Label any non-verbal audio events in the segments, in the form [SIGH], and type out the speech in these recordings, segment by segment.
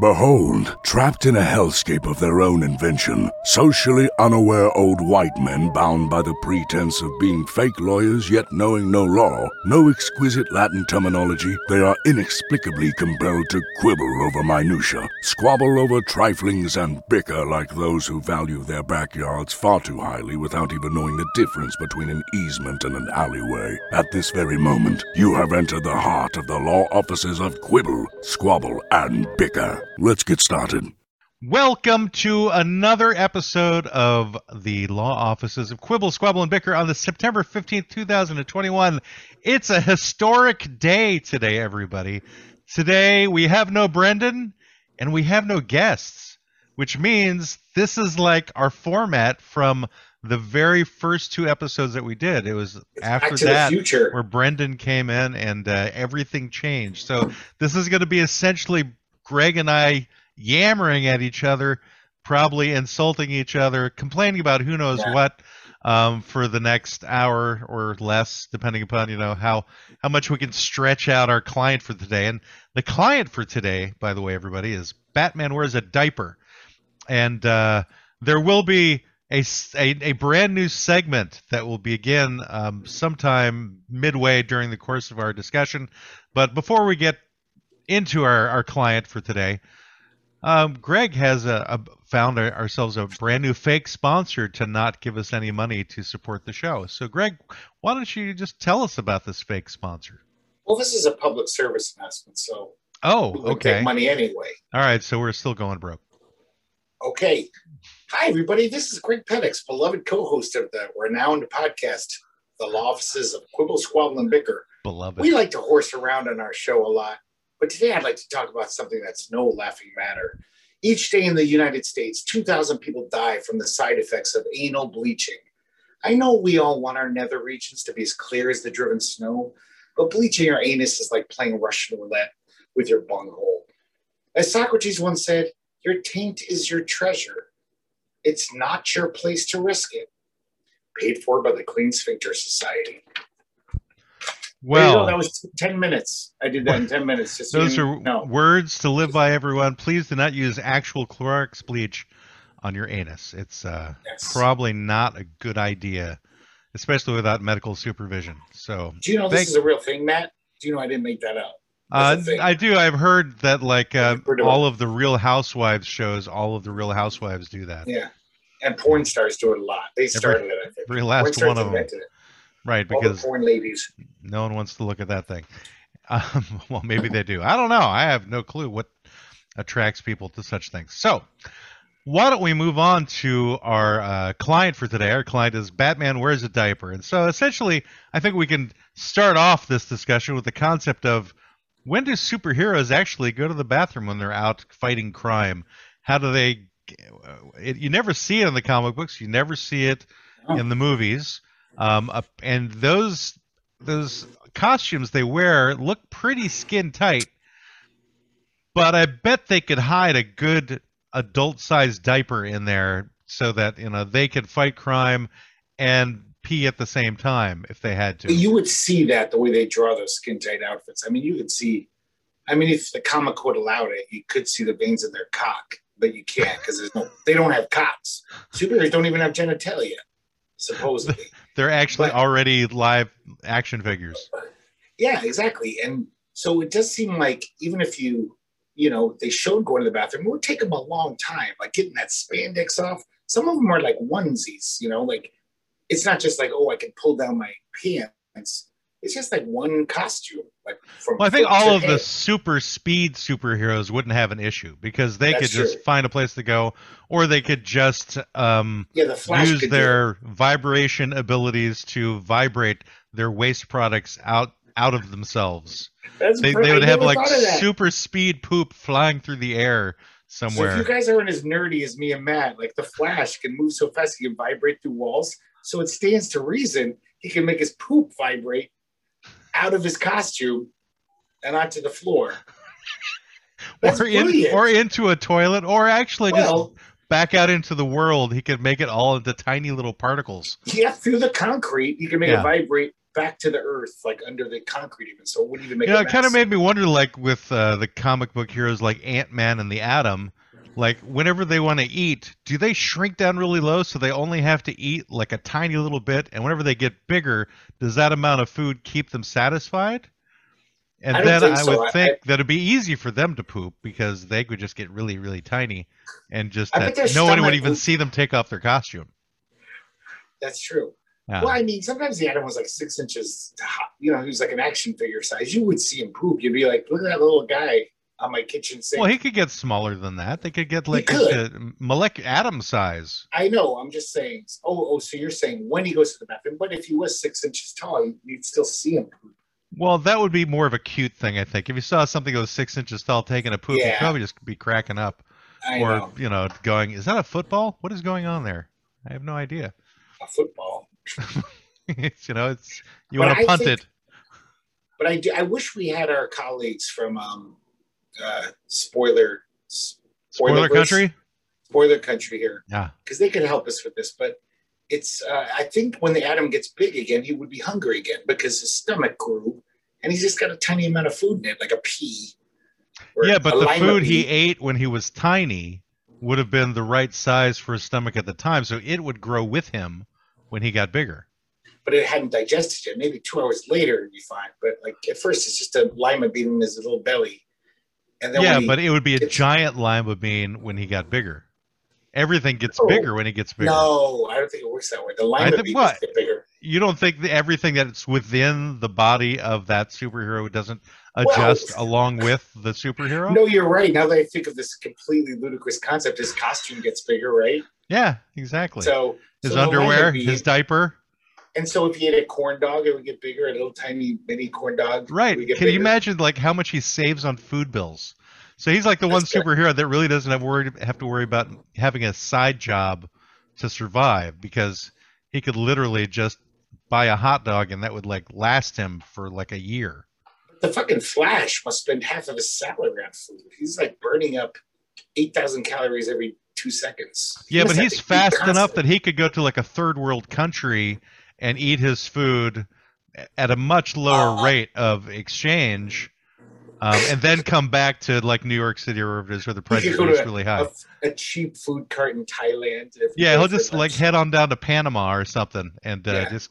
Behold, trapped in a hellscape of their own invention, socially unaware old white men bound by the pretense of being fake lawyers yet knowing no law, no exquisite Latin terminology, they are inexplicably compelled to quibble over minutia, squabble over triflings, and bicker like those who value their backyards far too highly without even knowing the difference between an easement and an alleyway. At this very moment, you have entered the heart of the law offices of quibble, squabble, and bicker. Let's get started. Welcome to another episode of the Law Offices of Quibble, Squabble, and Bicker on the September 15th, 2021. It's a historic day today, everybody. Today we have no Brendan and we have no guests, which means this is like our format from the very first two episodes that we did. It was after Back to the that future. where Brendan came in and uh, everything changed. So this is going to be essentially Greg and I yammering at each other, probably insulting each other, complaining about who knows Yeah. what um, for the next hour or less, depending upon you know how how much we can stretch out our client for today. And the client for today, by the way, everybody, is Batman wears a diaper, and uh, there will be a a brand new segment that will begin um, sometime midway during the course of our discussion. But before we get into our, our client for today, um, Greg has a, a found our, ourselves a brand new fake sponsor to not give us any money to support the show. So, Greg, why don't you just tell us about this fake sponsor? Well, this is a public service announcement, so Oh, okay. take money anyway. All right, so we're still going broke. Okay. Hi, everybody. This is Greg Penix, beloved co-host of the renowned podcast, The Law Offices of Quibble, Squabble, and Bicker. Beloved. We like to horse around on our show a lot, but today I'd like to talk about something that's no laughing matter. Each day in the United States, 2,000 people die from the side effects of anal bleaching. I know we all want our nether regions to be as clear as the driven snow, but bleaching your anus is like playing Russian roulette with your bunghole. As Socrates once said, your taint is your treasure. It's not your place to risk it. Paid for by the Clean Sphincter Society. There you go. well, that was 10 minutes. I did that in 10 minutes. Just those are words to live by, everyone. Please do not use actual Clorox bleach on your anus. It's uh, Yes. probably not a good idea, especially without medical supervision. So, Do you know this Thank- is a real thing, Matt? Do you know I didn't make that up? Uh, That's a thing. I do. I've heard that like uh, all of the Real Housewives shows, all of the Real Housewives do that. Yeah. And porn stars do it a lot. They started it, I think. Every last one of them, it. Right? Because porn ladies. no one wants to look at that thing. [LAUGHS] Um, well, maybe they do. I don't know. I have no clue what attracts people to such things. So, why don't we move on to our uh, client for today? Our client is Batman wears a diaper, and so essentially, I think we can start off this discussion with the concept of when do superheroes actually go to the bathroom when they're out fighting crime? How do they? It, you never see it in the comic books. You never see it in the movies. Um, uh, and those those costumes they wear look pretty skin tight, but I bet they could hide a good adult sized diaper in there so that you know they could fight crime and pee at the same time if they had to. You would see that the way they draw those skin tight outfits. I mean, you could see, I mean, if the comic would allowed it, you could see the veins in their cock, but you can't because there's no, they don't have cocks. Superheroes don't even have genitalia, supposedly. They're actually but- already live action figures. Yeah, exactly. And so it does seem like even if you, you know, they showed going to the bathroom, it would take them a long time, like getting that spandex off. Some of them are like onesies, you know, like it's not just like, oh, I can pull down my pants. It's just like one costume, like from. Well, I think all of the super speed superheroes wouldn't have an issue because they That's could just true. find a place to go, or they could just um, yeah, the use their vibration abilities to vibrate their waste products out out of themselves. That's They, they would have like thought of that. super speed poop flying through the air So if you guys aren't as nerdy as me and Matt, like the Flash can move so fast he can vibrate through walls. So it stands to reason he can make his poop vibrate out of his costume and onto the floor. [LAUGHS] That's or, in, or into a toilet, or actually well, just back out into the world. He could make it all into tiny little particles. yeah, through the concrete, you can make Yeah. it vibrate back to the earth, like under the concrete, even. So it wouldn't even make. You know, it kind of made me wonder, like with uh, the comic book heroes like Ant Man and the Atom, like whenever they want to eat, do they shrink down really low so they only have to eat like a tiny little bit, and whenever they get bigger, does that amount of food keep them satisfied? And I then I so. would I- think that it'd be easy for them to poop because they could just get really, really tiny, and just that no one would even would- see them take off their costume. That's true. Yeah. Well, I mean, sometimes the atom was like six inches. You know, he was like an action figure size. You would see him poop. You'd be like, look at that little guy on my kitchen sink. Well, he could get smaller than that. They could get like into molecular atom size. I know. I'm just saying. Oh, oh. So you're saying when he goes to the bathroom, but if he was six inches tall, you- you'd still see him. Well, that would be more of a cute thing, I think. If you saw something that was six inches tall taking a poop, you'd probably just be cracking up, I or know. you know, going, "Is that a football? What is going on there?" I have no idea. A football. it's, [LAUGHS] [LAUGHS] you know, it's you want to punt think- it. But I, do, I wish we had our colleagues from um, uh, spoiler Spoiler Spoilerverse. country. spoiler country here Yeah. because they could help us with this. But it's uh, I think when the atom gets big again, he would be hungry again because his stomach grew, and he's just got a tiny amount of food in it, like a pea. Yeah, but the food he ate when he was tiny would have been the right size for his stomach at the time, so it would grow with him when he got bigger. but it hadn't digested yet. Maybe two hours later it'd be fine. But like at first, it's just a lima bean in his little belly, and then yeah, he- but it would be a giant lima bean when he got bigger. Everything gets No. bigger when he gets bigger. no, I don't think it works that way. The bean what? get bigger. You don't think that everything that's within the body of that superhero doesn't adjust along with the superhero? No, you're right. Now that I think of this completely ludicrous concept, his costume gets bigger, right? Yeah, exactly. So his so underwear, bean- his diaper. And so if he ate a corn dog, it would get bigger. A little tiny mini corn dog, Right. Can get you imagine like how much he saves on food bills? So he's like the one That's good. superhero that really doesn't have worried have to worry about having a side job to survive because he could literally just buy a hot dog and that would like last him for like a year. The fucking Flash must spend half of his salary on food. He's like burning up eight thousand calories every two seconds. He Yeah, but he's fast enough that he could go to like a third world country and eat his food at a much lower Uh, rate of exchange, um, and then come back to like New York City or wherever it is where the He could prices go are really high. a, a cheap food cart in Thailand. Yeah, he'll just like head on down to Panama or something and uh, Yeah. just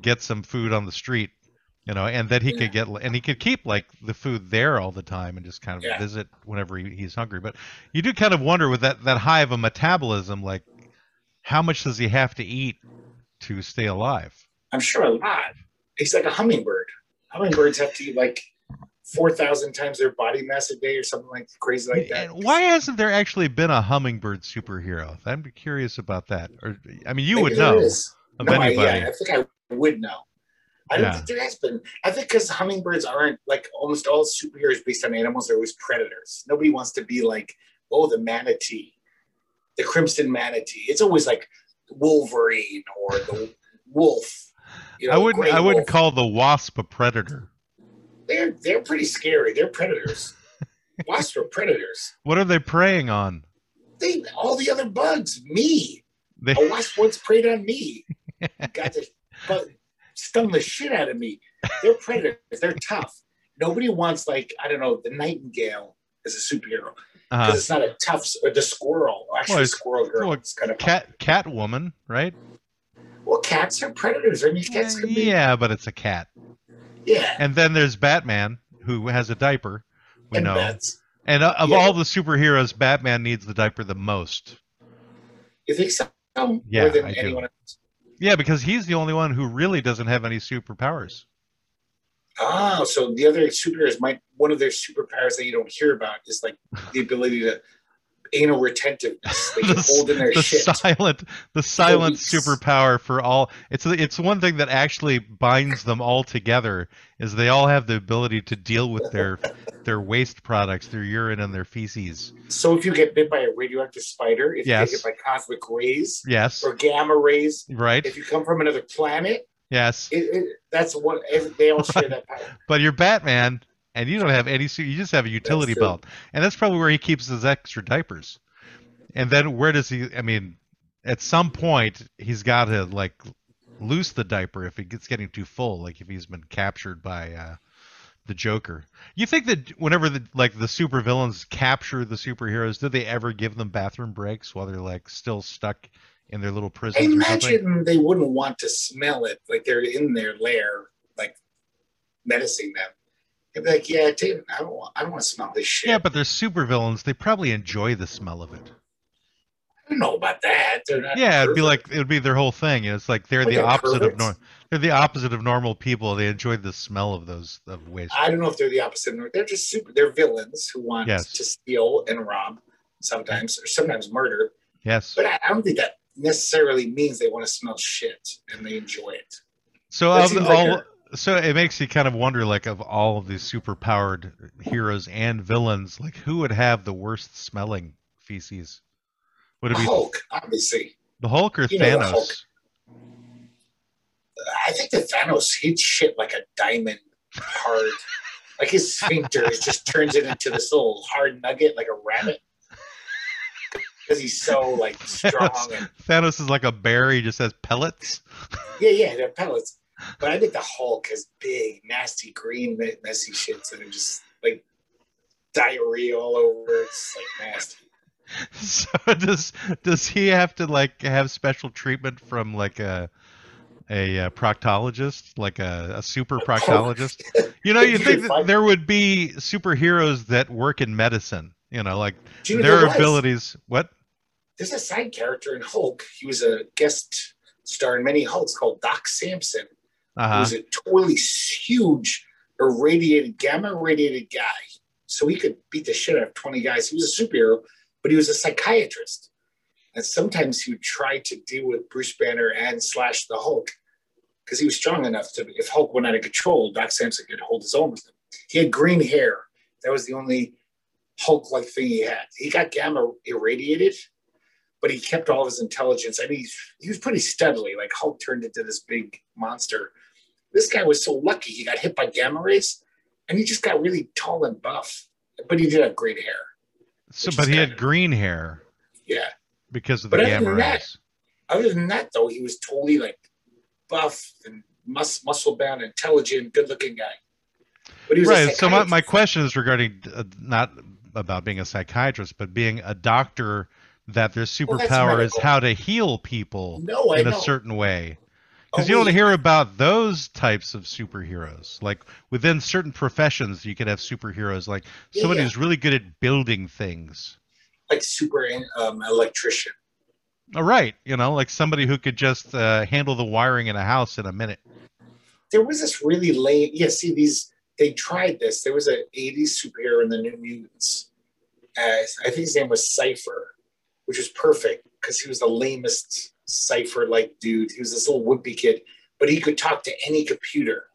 get some food on the street, you know, and then he Yeah. could get and he could keep like the food there all the time and just kind of Yeah. visit whenever he, he's hungry. But you do kind of wonder with that that high of a metabolism, like how much does he have to eat to stay alive? I'm sure a lot. He's like a hummingbird. Hummingbirds have to eat like four thousand times their body mass a day or something like crazy like that. And why hasn't there actually been a hummingbird superhero? I'm curious about that. Or I mean, you Maybe would know is. of No, I, yeah, I think I would know. I don't Yeah. think there has been. I think because hummingbirds aren't like almost all superheroes based on animals are always predators. Nobody wants to be like, oh, the manatee, the crimson manatee. It's always like Wolverine or the wolf. You know, I wouldn't. I wouldn't wolf. call the wasp a predator. They're they're pretty scary. They're predators. [LAUGHS] Wasps are predators. What are they preying on? They all the other bugs. Me. They, A wasp once preyed on me. [LAUGHS] Got the bug stung the shit out of me. They're predators. They're tough. Nobody wants like I don't know the nightingale as a superhero because uh, it's not a tough or the squirrel. Actually, Well, squirrel girl. well, it's kind of cat Cat woman, right? Well, cats are predators. I mean, cats can be. yeah, but it's a cat. Yeah. And then there's Batman, who has a diaper. We and know. bats. And uh, of Yeah. all the superheroes, Batman needs the diaper the most. You think so? Yeah, More than I do. else. Yeah, because he's the only one who really doesn't have any superpowers. Oh, so the other superheroes might one of their superpowers that you don't hear about is like the [LAUGHS] ability to anal retentiveness. [LAUGHS] They The hold in their the shit. silent, the silent superpower for all. It's it's one thing that actually binds them all together. Is they all have the ability to deal with their [LAUGHS] their waste products, their urine and their feces. So if you get bit by a radioactive spider, if Yes. you get hit by cosmic rays Yes, or gamma rays, right. if you come from another planet, Yes, it, it, that's what they all share that power. [LAUGHS] but you're Batman, and you don't have any suit. You just have a utility belt, and that's probably where he keeps his extra diapers. And then where does he? I mean, at some point he's got to like loose the diaper if it gets getting too full, like if he's been captured by uh, the Joker. You think that whenever the like the supervillains capture the superheroes, do they ever give them bathroom breaks while they're like still stuck in their little I prisons or something? imagine they wouldn't want to smell it, like they're in their lair, like menacing them. They'd be like, "Yeah, David, I don't want, I don't want to smell this shit." Yeah, but they're supervillains. They probably enjoy the smell of it. I don't know about that. Yeah, it'd be like it would be their whole thing. It's like they're Like the opposite of normal. They're the opposite of normal people. They enjoy the smell of those of waste. I don't know if they're the opposite. They're just super. They're villains who want Yes. to steal and rob sometimes, or sometimes murder. Yes. But I, I don't think that necessarily means they want to smell shit and they enjoy it. So That of the- seems like all, so it makes you kind of wonder, like, of all of these super powered heroes and villains, like who would have the worst smelling feces? Would it be Hulk, obviously. the Hulk or You Thanos? Hulk. I think the Thanos he'd shit like a diamond hard. like his sphincter [LAUGHS] just turns it into this little hard nugget like a rabbit. Because he's so like [LAUGHS] strong and Thanos is like a bear. He just has pellets. yeah, yeah, they're pellets. But I think the Hulk has big, nasty, green, me- messy shits that are just like diarrhea all over. It's like nasty. [LAUGHS] So does does he have to like have special treatment from like a a, uh proctologist, like a, a super [LAUGHS] proctologist? You know, you You think that there would be superheroes that work in medicine. You know, like know their abilities. What? There's a side character in Hulk. He was a guest star in many Hulks called Doc Samson. Uh He was a totally huge irradiated gamma irradiated guy. So he could beat the shit out of 20 guys. He was a superhero, but he was a psychiatrist. And sometimes he would try to deal with Bruce Banner and slash the Hulk because he was strong enough to, if Hulk went out of control, Doc Samson could hold his own with him. He had green hair. That was the only Hulk like thing he had. He got gamma irradiated, but he kept all of his intelligence. I mean, he was pretty steadily. Like Hulk turned into this big monster. This guy was so lucky. He got hit by gamma rays, and he just got really tall and buff. But he did have great hair. So, but he had of- green hair Yeah. because of the But gamma than that, rays. Other than that, though, he was totally like buff and mus- muscle bound, intelligent, good looking guy. But he was a Right. So my, my question is regarding uh, not about being a psychiatrist, but being a doctor. That their Well, superpower is how to heal people No, in a certain way. Oh, Because you don't hear about those types of superheroes. Like within certain professions, you could have superheroes, like Yeah, somebody yeah. who's really good at building things. like super um, electrician. All right, you know, like somebody who could just uh, handle the wiring in a house in a minute. There was this really lame. Yeah, see these. They tried this. There was an '80s superhero in the New Mutants. Uh, I think his name was Cypher, which was perfect because he was the lamest Cypher-like dude. He was this little wimpy kid, but he could talk to any computer.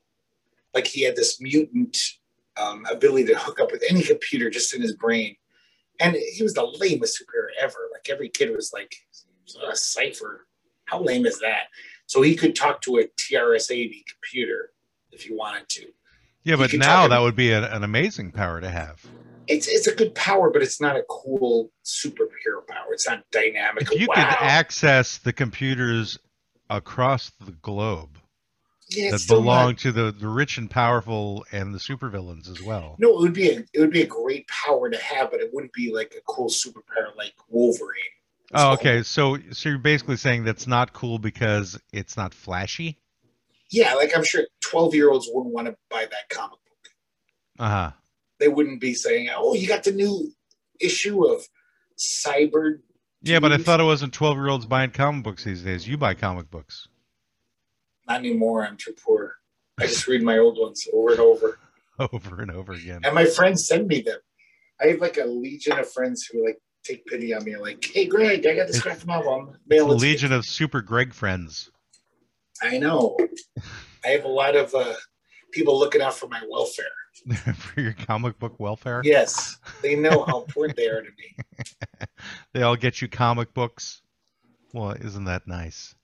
Like he had this mutant um, ability to hook up with any computer just in his brain, and he was the lamest superhero ever. Like every kid was like, "A Cypher? How lame is that?" So he could talk to a TRS-80 computer if he wanted to. Yeah, but now that would be an, an amazing power to have. It's it's a good power, but it's not a cool superhero power. It's not dynamic. If you wow. could access the computers across the globe yeah, that belong not- to the, the rich and powerful and the supervillains as well. No, it would be a it would be a great power to have, but it wouldn't be like a cool superpower like Wolverine. It's Oh, cool. okay. So, so you're basically saying that's not cool because it's not flashy. Yeah, like I'm sure twelve year olds wouldn't want to buy that comic book. Uh huh. They wouldn't be saying, "Oh, you got the new issue of Cypher." Yeah, but I thought it wasn't 12 year olds buying comic books these days. You buy comic books Not anymore. I'm too poor. I just read my old ones over and over. [LAUGHS] over and over again. And my friends send me them. I have like a legion of friends who like take pity on me, like, "Hey, Greg, I got this graphic novel. It's a mail you." legion of super Greg friends. I know. I have a lot of uh, people looking out for my welfare. [LAUGHS] for your comic book welfare. Yes, they know how [LAUGHS] important they are to me. They all get you comic books. Well, isn't that nice?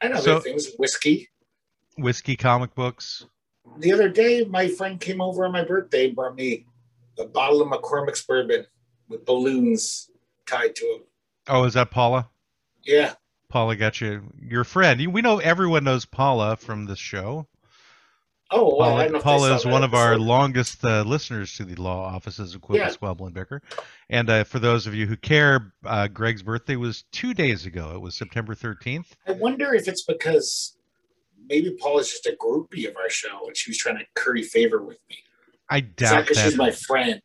And other So- things, whiskey. Whiskey comic books. The other day, my friend came over on my birthday and brought me a bottle of McCormick's bourbon with balloons tied to them. Oh, is that Paula? Yeah, Paula got you your friend. You, we know everyone knows Paula from this show. Oh, well, I don't know Paula, Paula is one of our longest uh, listeners to the law offices of Quibble, Yeah. Squabble, and Bicker. And uh, for those of you who care, uh, Greg's birthday was two days ago. It was September 13th. I wonder if it's because maybe Paul is just a groupie of our show and she was trying to curry favor with me. I doubt because that. she's my friend.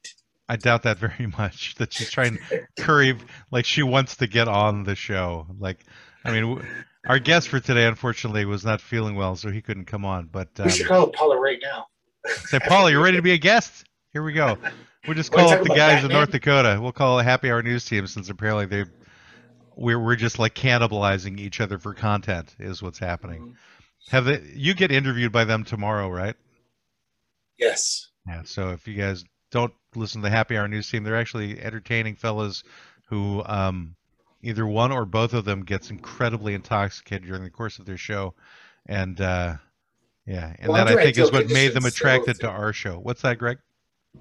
I doubt that very [LAUGHS] much. That she's trying to curry, like she wants to get on the show. Like, I mean, our guest for today, unfortunately, was not feeling well, so he couldn't come on. But um, we should call Paula right now. [LAUGHS] say, Paula, you're ready to be a guest? Here we go. We'll just call up the guys in North Dakota. We'll call a Happy Hour News Team since apparently they we're we're just like cannibalizing each other for content is what's happening. Have they, you get interviewed by them tomorrow, right? Yes. Yeah. So if you guys don't listen to the Happy Hour News Team, they're actually entertaining fellas who um, either one or both of them gets incredibly intoxicated during the course of their show, and uh, yeah, and Well, that I think is what made them attracted to our show. What's that, Greg?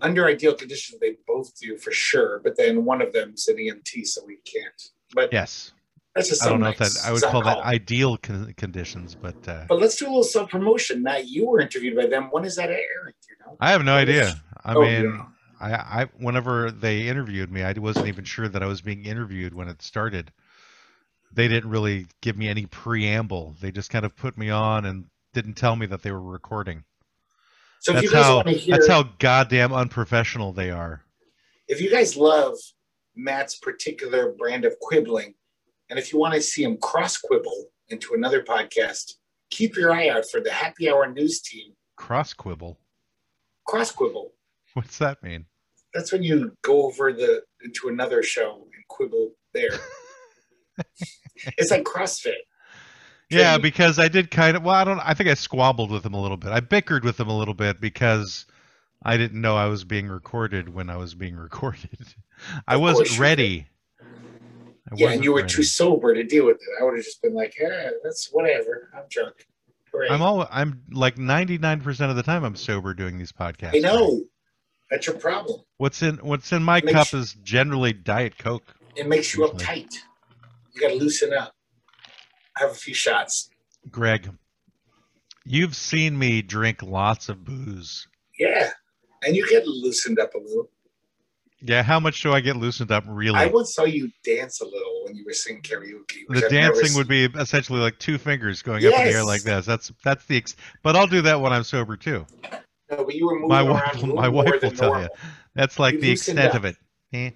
Under ideal conditions, they both do for sure, but then one of them's an EMT, so we can't. But Yes. that's just I don't know if that. I would call that ideal con- conditions, but uh, But let's do a little self promotion. Matt, you were interviewed by them. When is that airing? You know? I have no idea. I Oh, mean, know. I, I whenever they interviewed me, I wasn't even sure that I was being interviewed when it started. They didn't really give me any preamble. They just kind of put me on and didn't tell me that they were recording. So if That's you guys how want to hear, that's how goddamn unprofessional they are. if you guys love Matt's particular brand of quibbling, and if you want to see him cross quibble into another podcast, keep your eye out for the Happy Hour News Team Cross quibble. cross quibble. [LAUGHS] What's that mean? That's when you go over the into another show and quibble there. [LAUGHS] it's like CrossFit. Yeah, because I did kind of. Well, I don't. I think I squabbled with him a little bit. I bickered with him a little bit because I didn't know I was being recorded when I was being [LAUGHS] recorded. I wasn't ready. I Yeah, wasn't and you were ready. too sober to deal with it. I would have just been like, yeah, that's whatever. I'm drunk. Hooray. I'm all. I'm like 99% of the time I'm sober doing these podcasts. I know. That's your problem. What's in What's in my cup is generally Diet Coke. It makes you uptight. You got to loosen up. I have a few shots. Greg, you've seen me drink lots of booze. Yeah. And you get loosened up a little. Yeah, how much do I get loosened up? Really? I once saw you dance a little when you were singing karaoke. the I've dancing would be essentially like two fingers going up in the air like this. That's that's the. Ex- but I'll do that when I'm sober too. No, but you were moving My around wife- my wife will tell you. That's like You the extent of it. It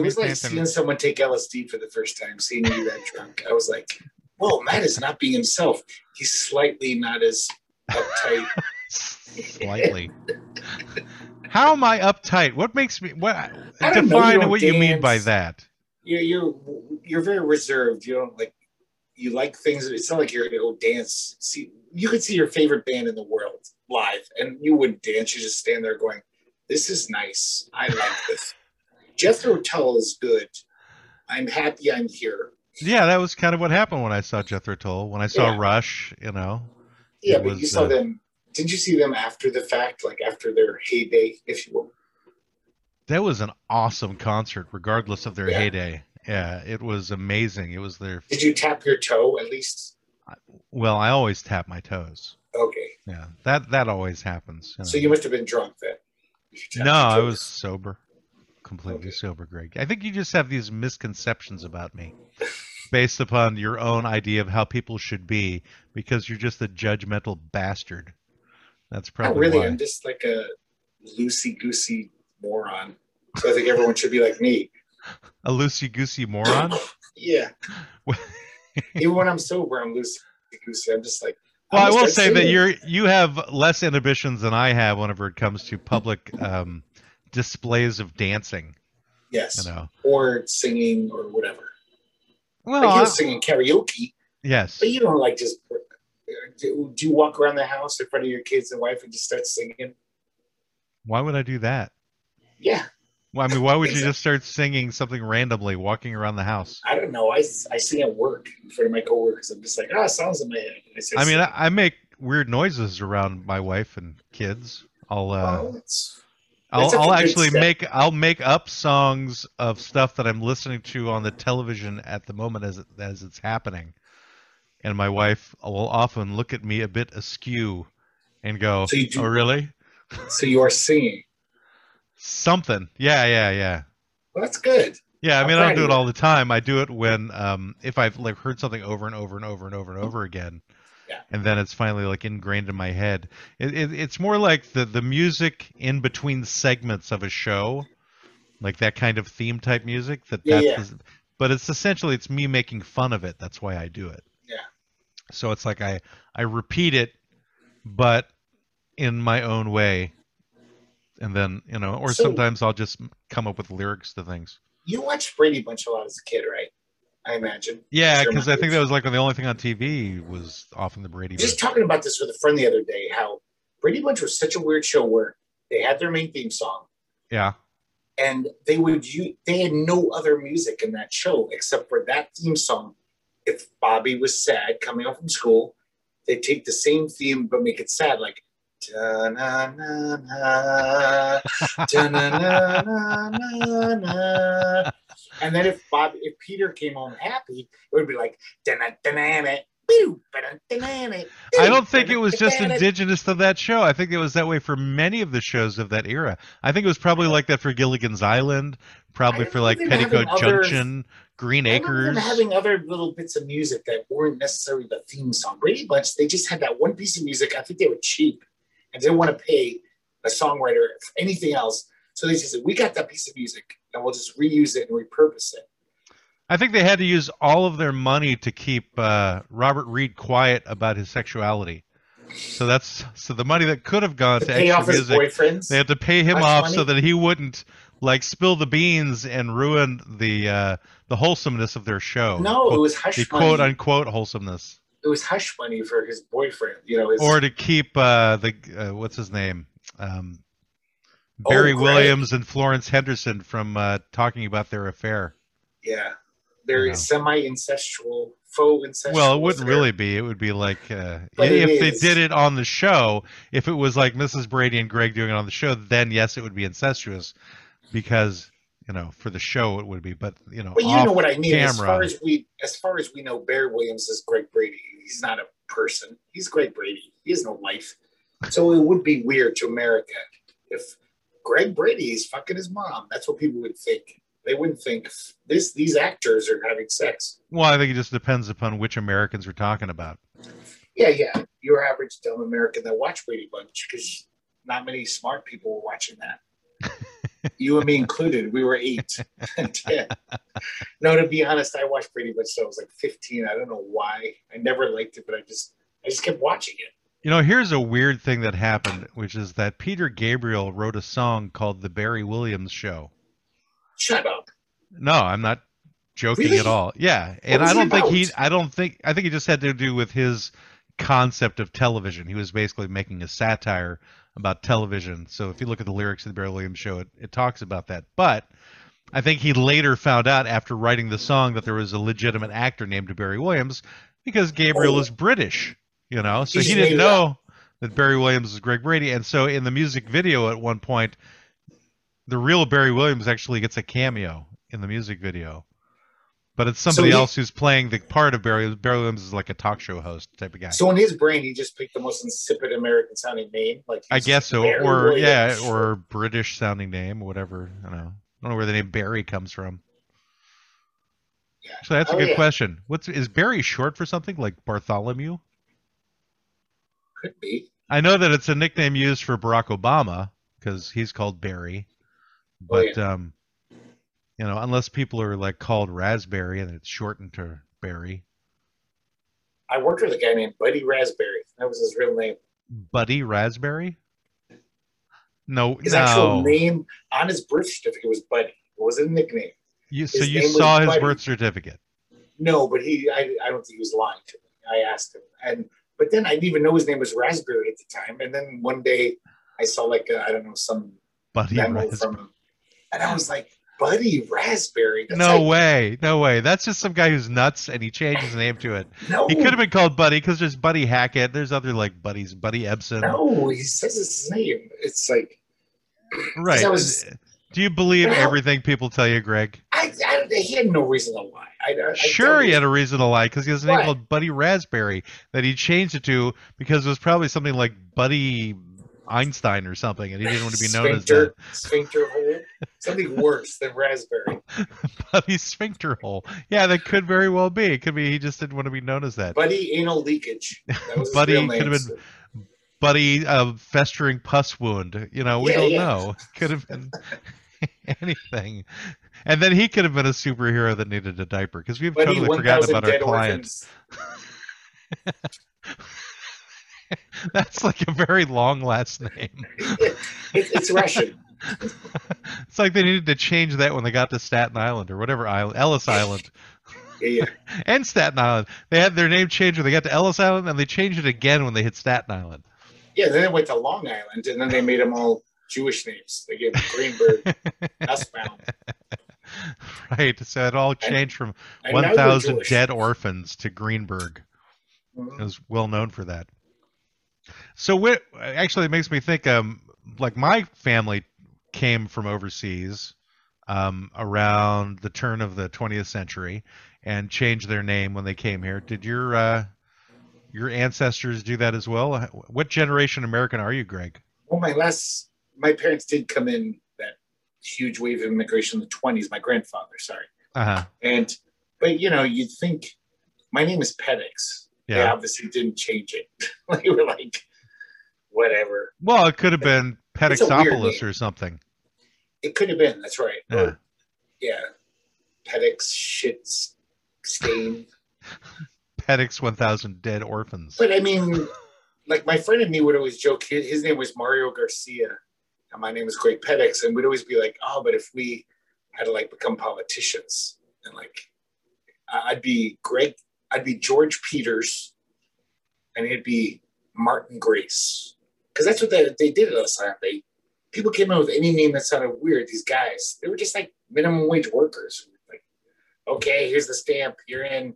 was like seeing someone take LSD for the first time, seeing you that drunk. I was like, whoa, Matt is not being himself. He's slightly not as uptight. slightly. How am I uptight? What makes me what don't know, you define what you mean by that? You're you're you're very reserved. You don't like you like things. It's not like you're gonna go dance. See, you could see your favorite band in the world live, and you wouldn't dance. You just stand there going, "This is nice. I like this." [LAUGHS] Jethro Tull is good. I'm happy I'm here. Yeah, that was kind of what happened when I saw Jethro Tull. When I saw Yeah. Rush, you know. Yeah, but you saw uh, them. Didn't you see them after the fact, like after their heyday, if you will? That was an awesome concert, regardless of their Yeah. heyday. Yeah, it was amazing. It was their Did you tap your toe at least? well. I always tap my toes. Okay, Yeah, that that always happens. you so you must have been drunk then. if you tapped no, I was sober, completely Okay. sober, Greg. I think you just have these misconceptions about me, [LAUGHS] based upon your own idea of how people should be, because you're just a judgmental bastard. That's Not probably really. why. I'm just like a loosey goosey moron. So I think everyone should be like me. A loosey goosey moron. [COUGHS] Yeah. [LAUGHS] Even when I'm sober, I'm loosey goosey. I'm just like. Well, I will say that you're you have less inhibitions than I have whenever it comes to public um, displays of dancing. Yes. You know. Or singing or whatever. Well, like I- you're singing karaoke, yes. but you don't like just. Do, do you walk around the house in front of your kids and wife and just start singing? Why would I do that? Yeah. Well, I mean, why would you just start singing something randomly, walking around the house? I don't know. I, I sing at work in front of my coworkers. I'm just like, ah, sounds in my head. I, I mean, I, I make weird noises around my wife and kids. I'll uh, I'll, That's such a I'll actually step. make I'll make up songs of stuff that I'm listening to on the television at the moment as it, as it's happening, and my wife will often look at me a bit askew, and go, So do- "Oh, really? So you are singing. Something? Yeah, yeah, yeah." Well, that's good. Yeah, I mean, I don't do it all the time. I do it when, um, if I've like heard something over and over and over and over and over again, Yeah. and then it's finally like ingrained in my head. It, it, it's more like the the music in between segments of a show, like that kind of theme type music. That Yeah, that's, yeah. but it's essentially it's me making fun of it. That's why I do it. Yeah. So it's like I I repeat it, but in my own way, and then you know, or So- sometimes I'll just come up with lyrics to things. You watched Brady Bunch a lot as a kid, right? I imagine. Yeah, because I think that was like the only thing on TV was often the Brady. Was just Bunch. talking about this with a friend the other day. How Brady Bunch was such a weird show where they had their main theme song, Yeah, and they would use, they had no other music in that show except for that theme song. If Bobby was sad coming home from school, they'd take the same theme but make it sad, like And then if Bob if Peter came home happy, it would be like "Da-na-da-na-na, boo, ba-da-da-na-na, I don't think it was just indigenous to that show. I think it was that way for many of the shows of that era. I think it was probably like that for Gilligan's Island, probably for like Petticoat Junction, Green Acres. having other little bits of music that weren't necessarily the theme song. Brady Bunch, they just had that one piece of music. I think they were cheap and didn't want to pay a songwriter for anything else. So they just said, "We got that piece of music, and we'll just reuse it and repurpose it." I think they had to use all of their money to keep uh, Robert Reed quiet about his sexuality. So that's so the money that could have gone To to, pay off his music. boyfriends. They had to pay him off money? so that he wouldn't like spill the beans and ruin the uh, the wholesomeness of their show. no, it was hush the money. quote unquote wholesomeness, it was hush money for his boyfriend. You know, his, or to keep uh, the uh, what's his name, um, Oh, Barry Greg. Williams and Florence Henderson from uh, talking about their affair. yeah, they're Yeah. semi-incestual, faux incestual. Well, it wouldn't affair. really be. It would be like uh, if they did it on the show. If it was like Mrs. Brady and Greg doing it on the show, then yes, it would be incestuous, because you know for the show it would be. But you know, But you know what I mean. As far as we, as far as we know, Barry Williams is Greg Brady. He's not a person. He's Greg Brady. He has no life. So it would be weird to America if Greg Brady is fucking his mom. That's what people would think. They wouldn't think this. These actors are having sex. Well, I think it just depends upon which Americans we're talking about. Yeah, yeah. Your average dumb American that watch Brady Bunch because not many smart people were watching that. [LAUGHS] you and me included. We were eight [LAUGHS] and ten. No, to be honest, I watched Brady Bunch till I was like fifteen. I don't know why. I never liked it, but I just I just kept watching it. You know, here's a weird thing that happened, which is that Peter Gabriel wrote a song called "The Barry Williams Show." Shut up. No, I'm not joking Really? at all. Yeah, and I don't think he. I don't think. I think it just had to do with his concept of television. He was basically making a satire about television. So if you look at the lyrics of the Barry Williams Show, it, it talks about that. But I think he later found out after writing the song that there was a legitimate actor named Barry Williams because Gabriel is British. You know, so he didn't know that Barry Williams was Greg Brady. And so in the music video at one point, the real Barry Williams actually gets a cameo in the music video. But it's somebody he- else who's playing the part of Barry. Barry Williams is like a talk show host type of guy. So in his brain, he just picked the most insipid American sounding name. Like I guess so, Barry or Williams. yeah, or British sounding name, whatever. I don't know. I don't know where the name Barry comes from. Yeah. So that's a Oh, good yeah. question. What's is Barry short for something like Bartholomew? could be. I know that it's a nickname used for Barack Obama because he's called Barry, Oh, but um, you know, unless people are like called Raspberry and it's shortened to Berry. I worked with a guy named Buddy Raspberry. That was his real name. Buddy Raspberry? No, His no. actual name on his birth certificate was Buddy. It was a nickname. You, so his you saw his Buddy. birth certificate. No, but he I, I don't think he was lying to me. I asked him. And but then I didn't even know his name was Raspberry at the time. And then one day I saw like I I don't know some Buddy memo Raspberry. from him. And I was like, Buddy Raspberry. That's No like, way, no way. That's just some guy who's nuts, and he changed his name to it. No, He could have been called Buddy because there's Buddy Hackett. There's other like buddies, Buddy Ebsen. No, he says his name. It's like Right. Was- Do you believe Well- everything people tell you, Greg? I, I, he had no reason to lie. I, I, Sure, he had a reason to lie because he has a name What? called Buddy Raspberry that he changed it to because it was probably something like Buddy Einstein or something, and he didn't want to be known as that. sphincter hole. Something worse than raspberry. [LAUGHS] Buddy Sphincter Hole. Yeah, that could very well be. It could be he just didn't want to be known as that. Buddy anal leakage. That was Buddy could have been- Buddy uh, festering pus wound. You know, we Yeah, don't yeah. know. Could have been [LAUGHS] anything. And then he could have been a superhero that needed a diaper because we've Buddy totally forgotten about our clients. [LAUGHS] [LAUGHS] That's like a very long last name. [LAUGHS] It, it's Russian. [LAUGHS] It's like they needed to change that when they got to Staten Island or whatever island, Ellis Island, Yeah, yeah. and Staten Island. They had their name changed when they got to Ellis Island, and they changed it again when they hit Staten Island. Yeah, then they went to Long Island, and then they made them all Jewish names. They gave them Greenberg, Nussbaum. Right. So it all changed from And they're 1,000 dead orphans to Greenberg. Mhm. It was well known for that. So what actually it makes me think um like my family came from overseas um around the turn of the 20th century and changed their name when they came here. Did your uh your ancestors do that as well? What generation American are you, Greg? Well, my last, my parents did come in that huge wave of immigration in the 20s. My grandfather, sorry. Uh-huh. And, but you know, you'd think my name is Pedix. They obviously didn't change it. [LAUGHS] they were like, whatever. Well, it could have been It's a weird Pedixopoulos name. or something. It could have been. That's right. Yeah. Or, yeah. Pedix shit stain. [LAUGHS] Pedix 1000 dead orphans. But I mean, like my friend and me would always joke. His, his name was Mario Garcia, and my name is Greg Pedix, and we'd always be like, "Oh, but if we had to like become politicians, and like I'd be Greg, I'd be George Peters, and he'd be Martin Grace, because that's what they, they did at us. They people came in with any name that sounded weird. These guys, they were just like minimum wage workers. Like, okay, here's the stamp. You're in.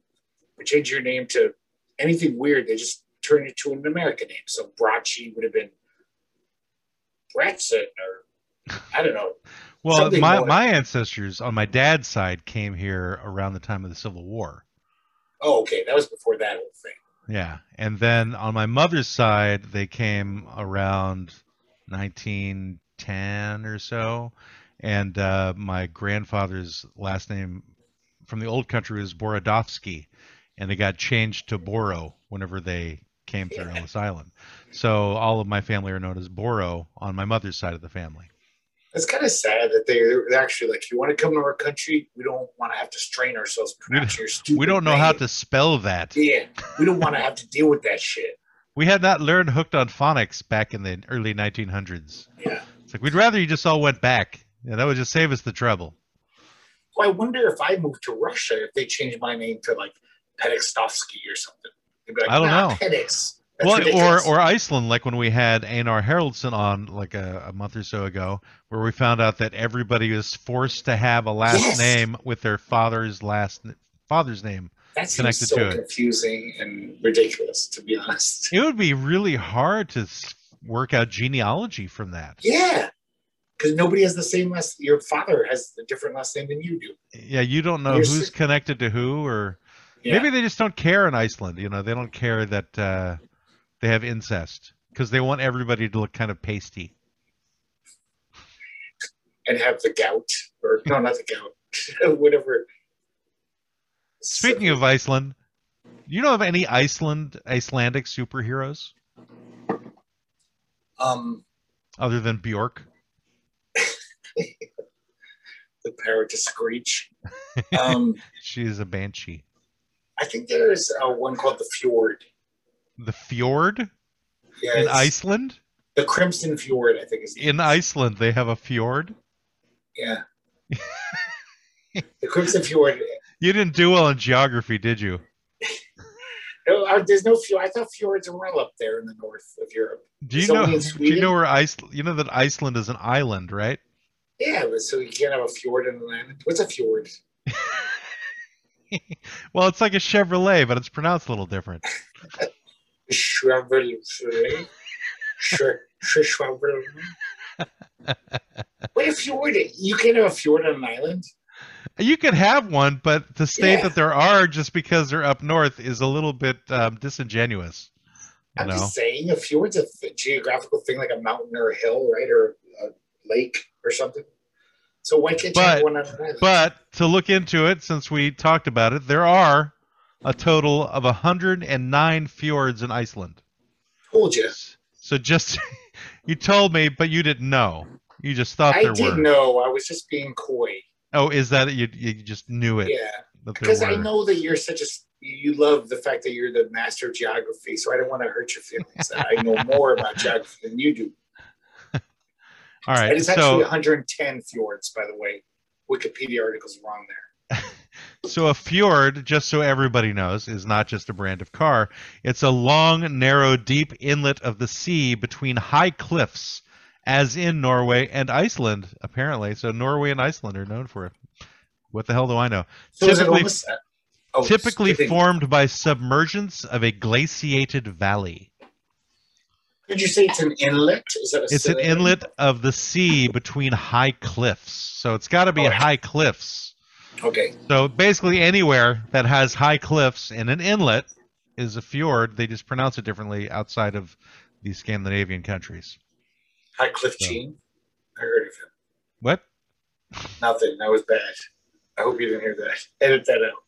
We change your name to anything weird. They just turn it to an American name. So Brachi would have been Bratson or I don't know. [LAUGHS] Well, my, more. my ancestors on my dad's side came here around the time of the Civil War. Oh, okay, that was before that whole thing. Yeah. And then on my mother's side, they came around 1910 or so. And uh, my grandfather's last name from the old country was Borodovsky. And they got changed to Boro whenever they came through. Ellis Island. So all of my family are known as Boro on my mother's side of the family. It's kind of sad that they, they're actually like, if you want to come to our country? We don't want to have to strain ourselves to pronounce your stupid We don't know how to spell that. Yeah, we don't want to have to deal with that shit. We had not learned hooked on phonics back in the early 1900s. Yeah. It's like we'd rather you just all went back. Yeah, that would just save us the trouble. Well, I wonder if I moved to Russia, if they changed my name to like Pedextovsky or something. Like, I don't nah, know. That's well, ridiculous. or or Iceland, like when we had Einar Haraldsson on like a, a month or so ago, where we found out that everybody was forced to have a last Yes. name with their father's last father's name. that seems connected so to it. confusing and ridiculous, to be honest. It would be really hard to work out genealogy from that. Yeah, because nobody has the same last. Your father has a different last name than you do. Yeah, you don't know You're who's si- connected to who, or Yeah. maybe they just don't care in Iceland. You know, they don't care that uh, they have incest because they want everybody to look kind of pasty. and have the gout, or no, not the gout, [LAUGHS] whatever. Speaking of Iceland, you don't have any Iceland Icelandic superheroes um, other than Bjork? [LAUGHS] the power to screech. [LAUGHS] Um, She is a banshee. I think there's uh, one called the Fjord. The fjord in Iceland. the Crimson Fjord. I think is the In Iceland, they have a fjord. Yeah. [LAUGHS] the Crimson Fjord. You didn't do well in geography, did you? No, there's no fjord. I thought fjords were all up there in the north of Europe. Do you It's know? Do you know where Iceland? You know that Iceland is an island, right? Yeah, but so you can't have a fjord in an island. What's a fjord? [LAUGHS] well, it's like a Chevrolet, but it's pronounced a little different. [LAUGHS] Chevrolet. Sh- sh- Chevrolet. Wait, a fjord? You can't have a fjord on an island? You could have one, but to state Yeah. that there are just because they're up north is a little bit um, disingenuous. You I'm know, just saying, a fjord's a th- geographical thing, like a mountain or a hill, right, or a lake or something. So why can't you have one on an island? but to look into it, since we talked about it, there are a total of 109 fjords in Iceland. Told you. So just [LAUGHS] you told me, but you didn't know. You just thought there were. I there did were. know. I was just being coy. Oh, is that it? You you just knew it Yeah, because I know that you're such a you love the fact that you're the master of geography. So I don't want to hurt your feelings. I know [LAUGHS] more about geography than you do. All right, it's actually so 110 fjords, by the way. Wikipedia article's are wrong there. [LAUGHS] so a fjord, just so everybody knows, is not just a brand of car. It's a long, narrow, deep inlet of the sea between high cliffs, as in Norway and Iceland, apparently. So Norway and Iceland are known for it. What the hell do I know? So is it Typically- almost, oh, Typically formed by submergence of a glaciated valley. Did you say it's an inlet? Is that a It's an inlet of the sea between high cliffs. So it's got to be oh, Okay. high cliffs. Okay. So basically, anywhere that has high cliffs and an inlet is a fjord. They just pronounce it differently outside of the Scandinavian countries. High Cliff So-. I heard of him. What? Nothing. That was bad. I hope you didn't hear that. [LAUGHS] Edit that out.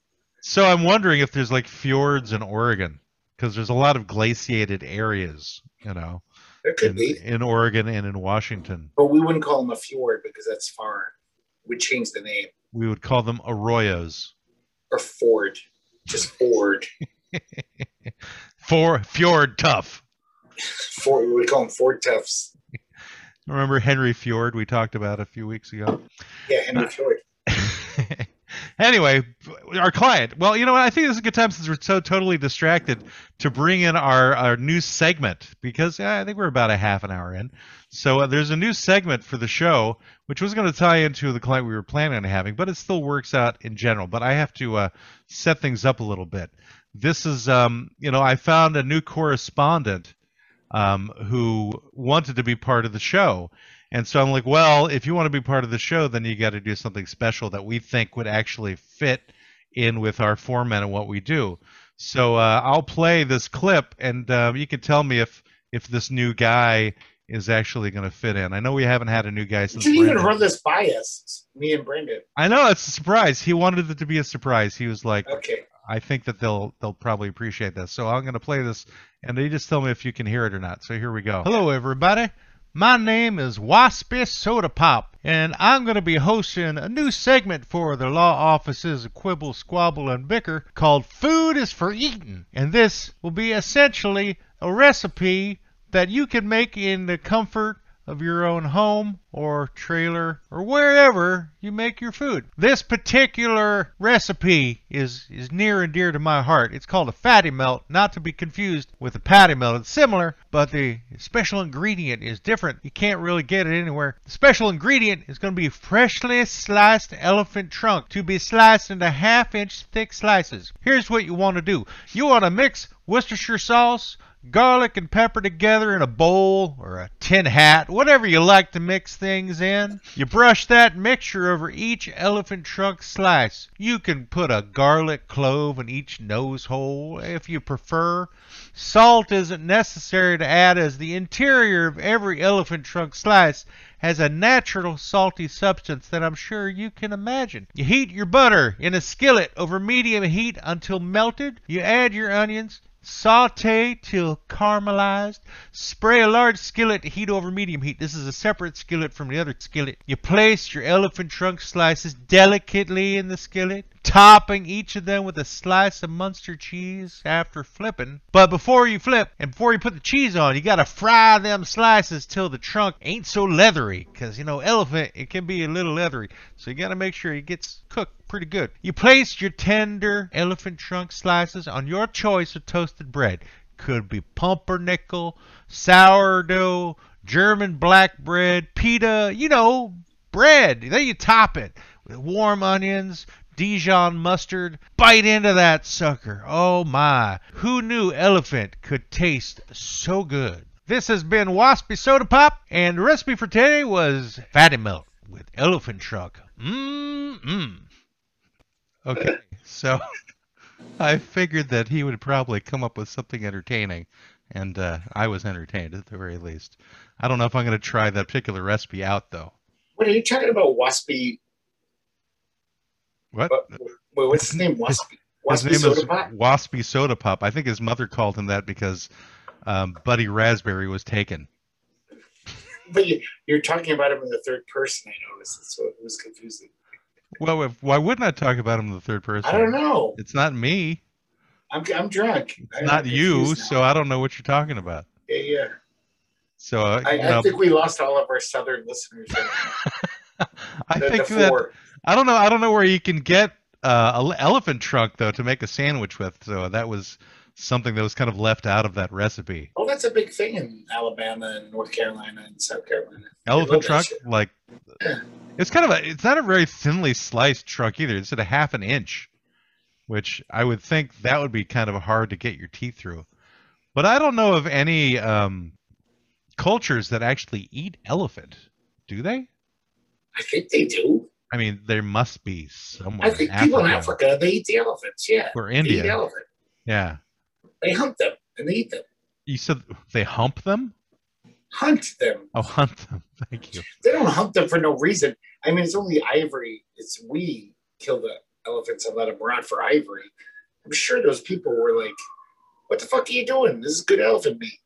So I'm wondering if there's like fjords in Oregon because there's a lot of glaciated areas, you know, There could in, be. in Oregon and in Washington. But we wouldn't call them a fjord because that's far. We'd change the name. We would call them arroyos. Or Ford. Just Ford. [LAUGHS] For fjord tough. Ford. We would call them Ford Toughs. Remember Henry Fjord we talked about a few weeks ago? Yeah, Henry uh, Fjord. [LAUGHS] anyway, our client. Well, you know what? I think this is a good time since we're so totally distracted to bring in our, our new segment because uh, I think we're about a half an hour in. So uh, there's a new segment for the show, which was going to tie into the client we were planning on having, but it still works out in general. But I have to uh, set things up a little bit. This is, um, you know, I found a new correspondent um, who wanted to be part of the show. And so I'm like, well, if you want to be part of the show, then you got to do something special that we think would actually fit in with our format and what we do. So uh, I'll play this clip, and um, you can tell me if if this new guy is actually going to fit in. I know we haven't had a new guy You since. didn't even Brendan. run this by us, me and Brendan. I know it's a surprise. He wanted it to be a surprise. He was like, Okay. I think that they'll they'll probably appreciate this. So I'm going to play this, and you just tell me if you can hear it or not. So here we go. Hello, everybody. My name is Waspy Soda Pop, and I'm going to be hosting a new segment for the law offices of Quibble, Squabble, and Bicker called Food is for Eating. And this will be essentially a recipe that you can make in the comfort of your own home or trailer or wherever you make your food. This particular recipe is, is near and dear to my heart. It's called a fatty melt, not to be confused with a patty melt. It's similar, but the special ingredient is different. You can't really get it anywhere. The special ingredient is going to be freshly sliced elephant trunk to be sliced into half inch thick slices. Here's what you want to do. You want to mix Worcestershire sauce, garlic and pepper together in a bowl or a tin hat, whatever you like to mix things in. You brush that mixture over each elephant trunk slice. You can put a garlic clove in each nose hole if you prefer. Salt isn't necessary to add as the interior of every elephant trunk slice has a natural salty substance that I'm sure you can imagine. You heat your butter in a skillet over medium heat until melted. You add your onions, saute till caramelized. Spray a large skillet to heat over medium heat. This is a separate skillet from the other skillet. You place your elephant trunk slices delicately in the skillet, topping each of them with a slice of Munster cheese after flipping. But before you flip and before you put the cheese on, you gotta fry them slices till the trunk ain't so leathery. Cause you know, elephant, it can be a little leathery. So you gotta make sure it gets cooked pretty good. You place your tender elephant trunk slices on your choice of toasted bread. Could be pumpernickel, sourdough, German black bread, pita, you know, bread. Then you top it with warm onions, Dijon mustard. Bite into that sucker. Oh my. Who knew elephant could taste so good? This has been Waspy Soda Pop, and the recipe for today was fatty milk with elephant trunk. Mmm. Mmm. Okay, [LAUGHS] so [LAUGHS] I figured that he would probably come up with something entertaining, and uh, I was entertained at the very least. I don't know if I'm going to try that particular recipe out, though. What are you talking about, Waspy? What? What's his name? Waspy. His Waspy name Soda is Pop? Waspy Soda Pop. I think his mother called him that because um, Buddy Raspberry was taken. But you, you're talking about him in the third person. I noticed, so it was confusing. Well, if, why wouldn't I talk about him in the third person? I don't know. It's not me. I'm I'm drunk. It's not you, so I don't know what you're talking about. yeah, yeah. So uh, I, I think we lost all of our southern listeners. [LAUGHS] I the, think the that. I don't know. I don't know where you can get uh, a elephant trunk though to make a sandwich with. So that was something that was kind of left out of that recipe. Oh, that's a big thing in Alabama and North Carolina and South Carolina. Elephant trunk, like Yeah. it's kind of a. It's not a very thinly sliced trunk either. It's at a half an inch, which I would think that would be kind of hard to get your teeth through. But I don't know of any um, cultures that actually eat elephant. Do they? I think they do. I mean, there must be somewhere. I think in people in Africa they eat the elephants. Yeah, or they eat India. elephant. Yeah. They hunt them and they eat them. You said they hump them? Hunt them. Oh, hunt them. [LAUGHS] Thank you. They don't hunt them for no reason. I mean, it's only ivory. It's we kill the elephants and let them rot for ivory. I'm sure those people were like, "What the fuck are you doing? This is good elephant meat.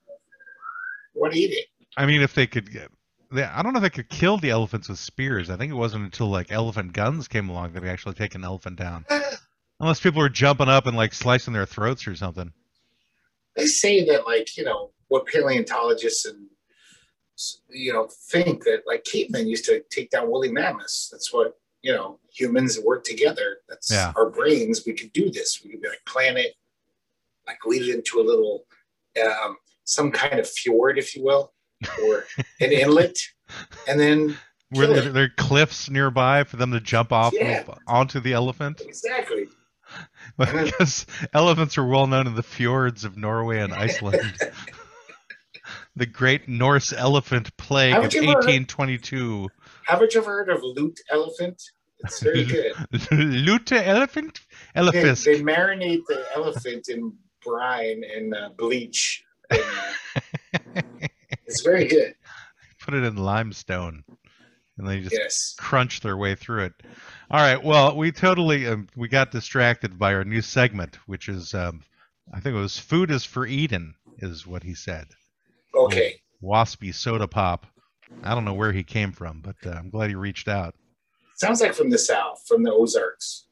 Want to eat it?" I mean, if they could get. They, I don't know if they could kill the elephants with spears. I think it wasn't until like elephant guns came along that they actually take an elephant down. [LAUGHS] Unless people were jumping up and like slicing their throats or something. they say that like you know what paleontologists and you know think that like cavemen used to take down woolly mammoths that's what you know humans work together that's Yeah. our brains we could do this we could be like plan it like lead it into a little um, some kind of fjord if you will or an inlet and then [LAUGHS] Were there, there cliffs nearby for them to jump off Yeah. of, onto the elephant? exactly [LAUGHS] because elephants are well known in the fjords of Norway and Iceland. [LAUGHS] the great Norse elephant plague of Haven't you ever heard- 1822. haven't you ever heard of loot elephant it's very good Lute elephant? they, they marinate the elephant in brine and uh, bleach and, uh, it's very good Put it in limestone. And they just yes crunch their way through it. All right. Well, we totally um, we got distracted by our new segment, which is um, I think it was "Food is for Eden," is what he said. okay Waspy soda pop. I don't know where he came from, but uh, I'm glad he reached out. Sounds like from the south, from the Ozarks.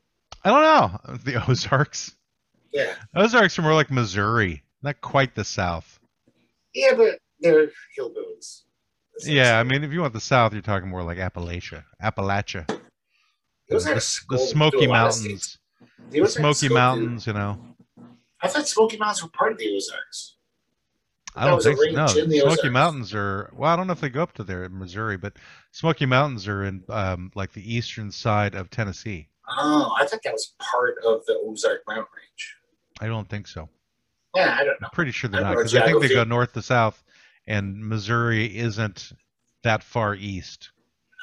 I don't know [LAUGHS] the Ozarks. Yeah, Ozarks are more like Missouri, not quite the South. yeah, but they're hillbillies. Yeah, I mean, if you want the South, you're talking more like Appalachia, Appalachia, the, the, the Smoky Mountains, the Smoky Mountains. You know, I thought Smoky Mountains were part of the Ozarks. I don't think so. No, the Smoky Ozarks. Mountains are. Well, I don't know if they go up to there in Missouri, but Smoky Mountains are in um, like the eastern side of Tennessee. Oh, I thought that was part of the Ozark mountain range. I don't think so. Yeah, I don't know. I'm pretty sure they're not because I think they go north to south, and Missouri isn't that far east.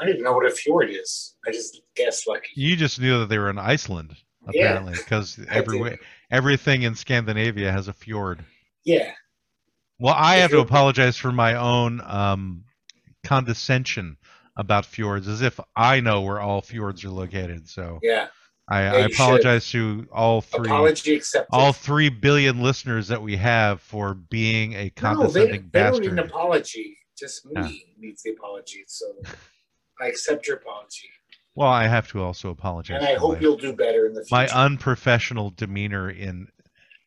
I didn't know what a fjord is. I just guessed like You just knew that they were in Iceland, apparently, because [LAUGHS] I every everything in Scandinavia has a fjord. Yeah, Well, I The have to apologize for my own um, condescension about fjords, as if I know where all fjords are located. So yeah. I, Yeah, I you should. apologize to all three Apology accepted. all three billion listeners that we have for being a no, they, condescending they don't need an apology. Just me Yeah. needs the apology. So I accept your apology, Well, I have to also apologize. and I hope my- you'll do better in the future. my unprofessional demeanor in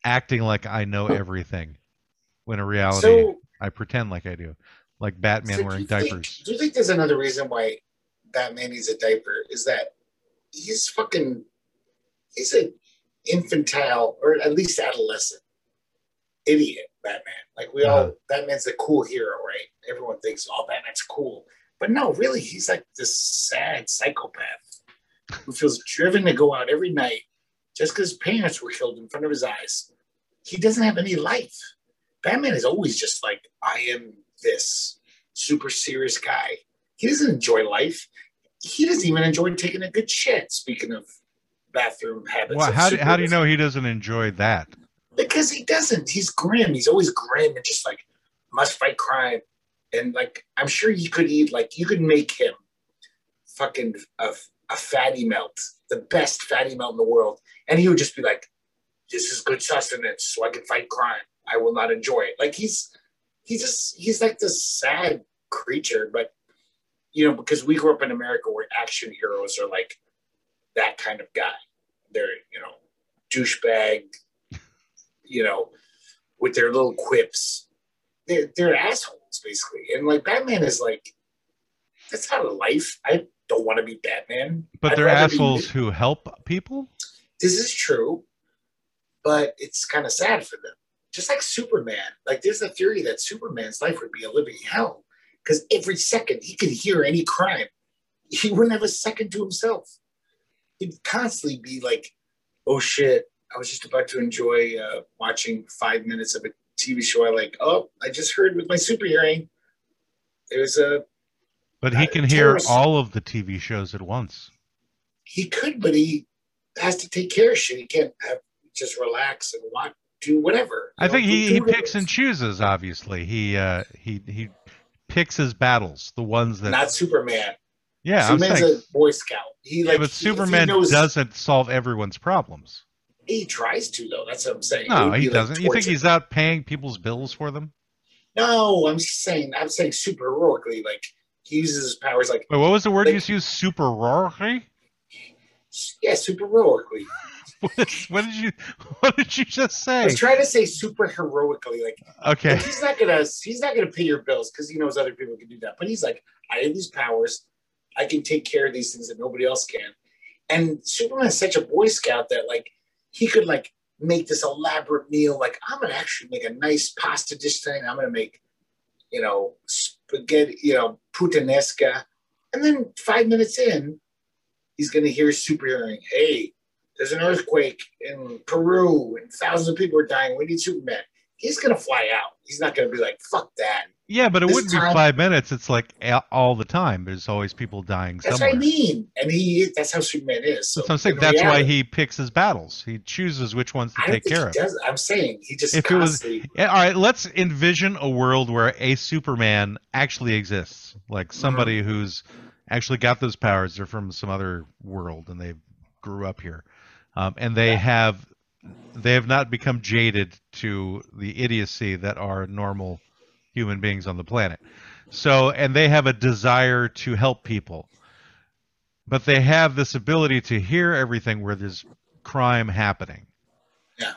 acting like I know everything, when in reality so, I pretend like I do, like Batman so do wearing think- diapers. do you think there's another reason why Batman needs a diaper? Is that he's fucking he's an infantile or at least adolescent idiot Batman. Like we all Uh-huh. Batman's the cool hero, right? Everyone thinks, oh, Batman's cool. But no, really, he's like this sad psychopath who feels driven to go out every night just because his parents were killed in front of his eyes. He doesn't have any life. Batman is always just like, I am this super serious guy. He doesn't enjoy life. He doesn't even enjoy taking a good shit. Speaking of bathroom habits. Well, how do, how do you know he doesn't enjoy that? Because he doesn't. He's grim. He's always grim and just like must fight crime. And like I'm sure you could eat like you could make him fucking a, a fatty melt, the best fatty melt in the world, and he would just be like, "This is good sustenance, so I can fight crime. I will not enjoy it." Like he's he just he's like this sad creature, but you know because we grew up in America where action heroes are like that kind of guy. They're you know douchebag, you know, with their little quips. They're, they're assholes, basically. And like Batman is like, that's not a life. I don't want to be Batman. But I'd they're rather be- assholes who help people. This is true, but it's kind of sad for them. Just like Superman. Like there's a theory that Superman's life would be a living hell because every second he could hear any crime. He wouldn't have a second to himself. He'd constantly be like, oh shit, I was just about to enjoy uh, watching five minutes of a TV show. I like, oh, I just heard with my super hearing, there's a, But he Uh, can hear terrorists- all of the TV shows at once. he could, but he has to take care of shit. He can't have, just relax and want, do whatever. I you think he, he picks and chooses. Obviously, he uh, he he picks his battles, the ones that. Not Superman. Yeah, I'm Superman's saying. a Boy Scout. He yeah, like, but Superman knows- doesn't solve everyone's problems. He tries to though. That's what I'm saying. No, he like, doesn't. you think he's out paying people's bills for them? No, I'm just saying. I'm saying super heroically. Like he uses his powers. Like Wait, what was the word Like- you used? Superority? yeah, super heroically. [LAUGHS] What did, what did you What did you just say? I was trying to say super heroically. Like Okay, Like, he's not gonna he's not gonna pay your bills because he knows other people can do that. But he's like, I have these powers, I can take care of these things that nobody else can. And Superman is such a boy scout that like he could like make this elaborate meal. Like I'm gonna actually make a nice pasta dish tonight. I'm gonna make, you know, spaghetti, you know, puttanesca. And then five minutes in, he's gonna hear super hearing, hey, there's an earthquake in Peru and thousands of people are dying. We need Superman he's gonna fly out. He's not gonna be like, fuck that. yeah, but it this wouldn't be five minutes. It's like all the time. There's always people dying That's somewhere. what I mean. And he that's how Superman is. So I'm saying. in That's why he picks his battles. He chooses which ones to take care of. does. I'm saying he just If it was- Yeah, all right, let's envision a world where a Superman actually exists, like Mm-hmm. somebody who's actually got those powers. They're from some other world and they grew up here, um, and they Yeah. have they have not become jaded to the idiocy that are normal human beings on the planet. So, and they have a desire to help people, but they have this ability to hear everything where there's crime happening Yeah.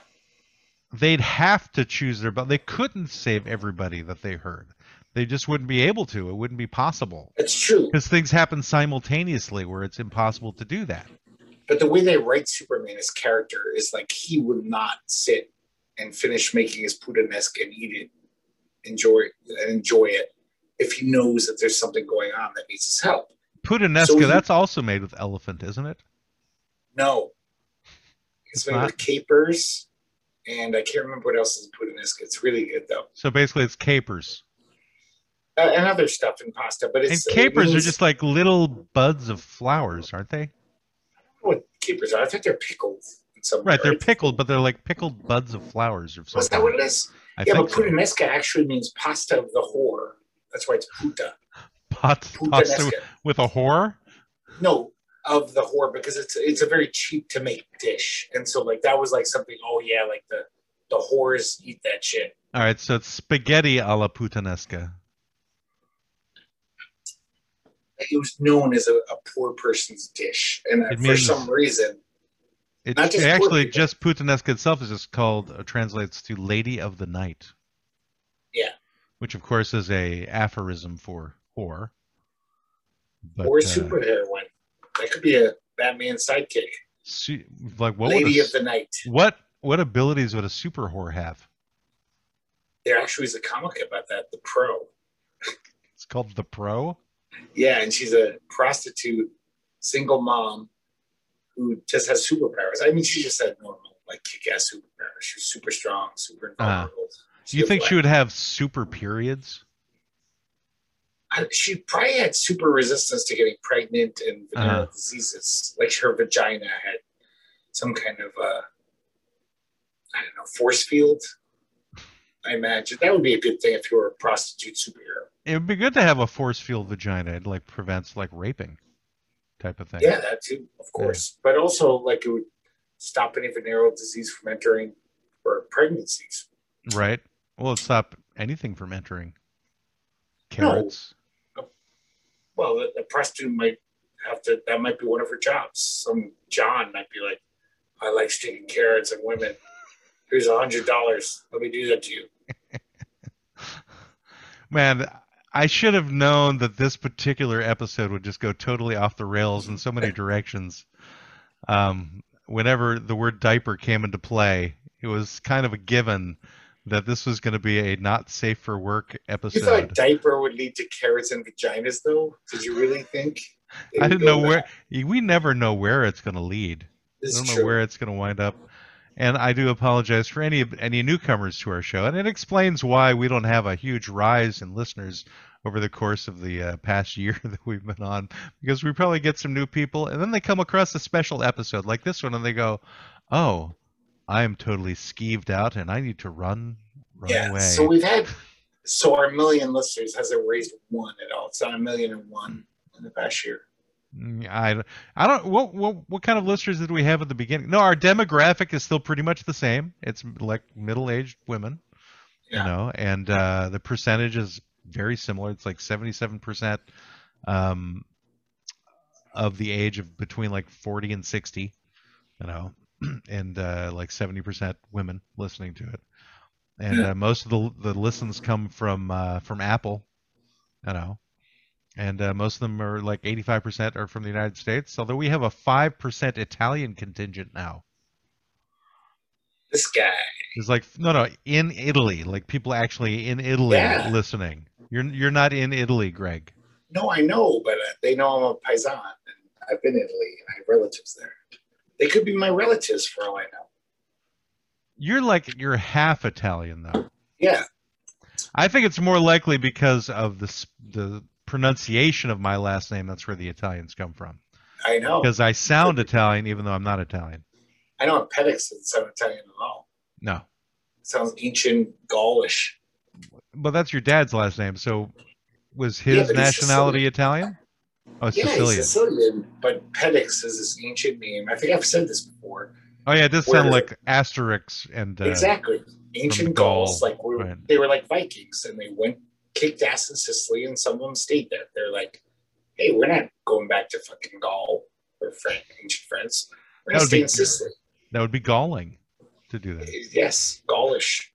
they'd have to choose their but they couldn't save everybody that they heard they just wouldn't be able to it wouldn't be possible it's true. because things happen simultaneously where it's impossible to do that But the way they write Superman as character is like he would not sit and finish making his puttanesca and eat it, enjoy it, and enjoy it if he knows that there's something going on that needs his help. puttanesca So he- that's also made with elephant isn't it No. It's It's made not? with capers, and I can't remember what else is in puttanesca. It's really good though. so basically it's capers Uh, and other stuff in pasta, but and it's it capers are just like little buds of flowers aren't they are. I think they're pickled in some right they're right? pickled but they're like pickled buds of flowers or something. something that what it is? i yeah, but so. actually means pasta of the whore. That's why it's puta. Pot, pasta with a whore No, of the whore because it's it's a very cheap to make dish, and so like that was like something. Oh yeah, like the the whores eat that shit. all right so it's spaghetti a la puttanesca It was known as a, a poor person's dish, and for some reason, It, Not just it actually just Puttanesca itself is just called uh, translates to Lady of the Night. Yeah. Which of course is a aphorism for whore. But, or uh, superheroine. That could be a Batman sidekick, su- like what Lady a, of the Night. what what abilities would a super whore have? There actually is a comic about that, The Pro. It's called the Pro. Yeah, and she's a prostitute, single mom who just has superpowers. I mean, she just had normal, like kick-ass superpowers. She's super strong, super Uh-huh. invulnerable. Do you think she would have super periods? I, she probably had super resistance to getting pregnant and venereal Uh-huh. diseases. Like her vagina had some kind of uh, I don't know force field. I imagine that would be a good thing if you were a prostitute superhero. It would be good to have a force field vagina. It like prevents like raping, type of thing. Yeah, that too, of course. But also, like it would stop any venereal disease from entering or pregnancies. Right. Well, it stop anything from entering. No. Carrots. Uh, well, a, a prostitute might have to. That might be one of her jobs. Some John might be like, "I like sticking carrots and women. Here's a hundred dollars. Let me do that to you." [LAUGHS] Man, I should have known that this particular episode would just go totally off the rails in so many directions. Um, whenever the word diaper came into play, it was kind of a given that this was going to be a not safe for work episode. You thought diaper would lead to carrots and vaginas, though? Did you really think? I didn't know where. that? We never know where it's going to lead. I This don't is know true. where it's going to wind up. And I do apologize for any any newcomers to our show, and it explains why we don't have a huge rise in listeners over the course of the uh, past [LAUGHS] year that we've been on, because we probably get some new people, and then they come across a special episode like this one, and they go, "Oh, I am totally skeeved out, and I need to run, run yeah. away." So we've had. So our million listeners hasn't raised one at all. It's not a million and one in the past year. Mm, I, I don't. What, what what kind of listeners did we have at the beginning? No, our demographic is still pretty much the same. It's like middle-aged women, Yeah. you know, and uh, the percentage is very similar. It's like seventy-seven percent um, of the age of between like forty and sixty, you know, [CLEARS THROAT] and uh, like seventy percent women listening to it, and Yeah. uh, most of the the listens come from uh, from Apple, you know and uh, most of them are like 85% are from the United States. Although we have a 5% Italian contingent now. This guy. It's like no, no, in Italy, like people actually in Italy Yeah. listening. You're you're not in Italy, Greg. No, I know, but uh, they know I'm a paisan. And I've been in Italy and I have relatives there. They could be my relatives for all I know. You're like you're half Italian though. Yeah. I think it's more likely because of the the pronunciation of my last name. That's where the Italians come from. I know. Because I sound Italian even though I'm not Italian. I know a Pedix sound Italian at all. No, It sounds ancient Gaulish. but that's your dad's last name. So was his he's nationality Italian? Oh, Yeah, Sicilian. Sicilian, but Pedix is this ancient name. I think I've said this before. Oh yeah, it does sound like Asterix and uh, exactly. Ancient Gaul, Gauls, like were, right. they were like Vikings, and they went kicked ass in Sicily, and some of them stayed there. They're like, "Hey, we're not going back to fucking Gaul or Fran- ancient France. We're That gonna would stay be- in Sicily." that would be galling to do that. Yes, Gaulish.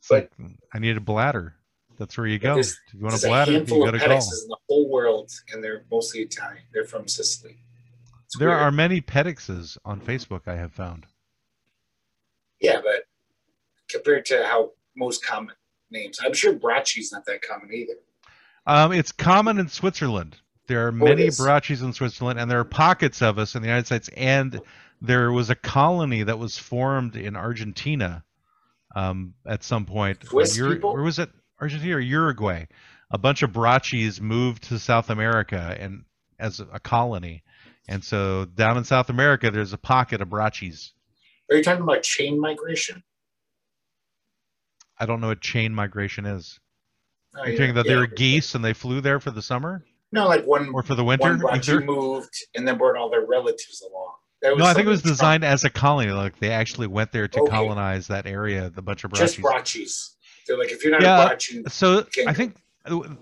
It's like I need a bladder. That's where you go. If you want a There's a bladder, you handful go to Gaul. In the whole world, and they're mostly Italian. They're from Sicily. It's There weird. are many pedixes on Facebook I have found. Yeah, but compared to how most common names, I'm sure Bracci's not that common either. Um, it's common in Switzerland. There are many Oh, is. In Switzerland, and there are pockets of us in the United States. And there was a colony that was formed in Argentina um, at some point. Swiss Ur- people? Where was it? Argentina or Uruguay? A bunch of Baraccis moved to South America and as a colony. And so down in South America, there's a pocket of Baraccis. Are you talking about chain migration? I don't know what chain migration is. Oh, You're yeah, thinking that they were geese and they flew there for the summer No, like one or for the winter? one either? moved and then brought all their relatives along. No, I think it was designed as a colony. Like they actually went there to Okay. colonize that area. The bunch of Trump- just. Bracci's. They're like, if you're not Yeah, a So I think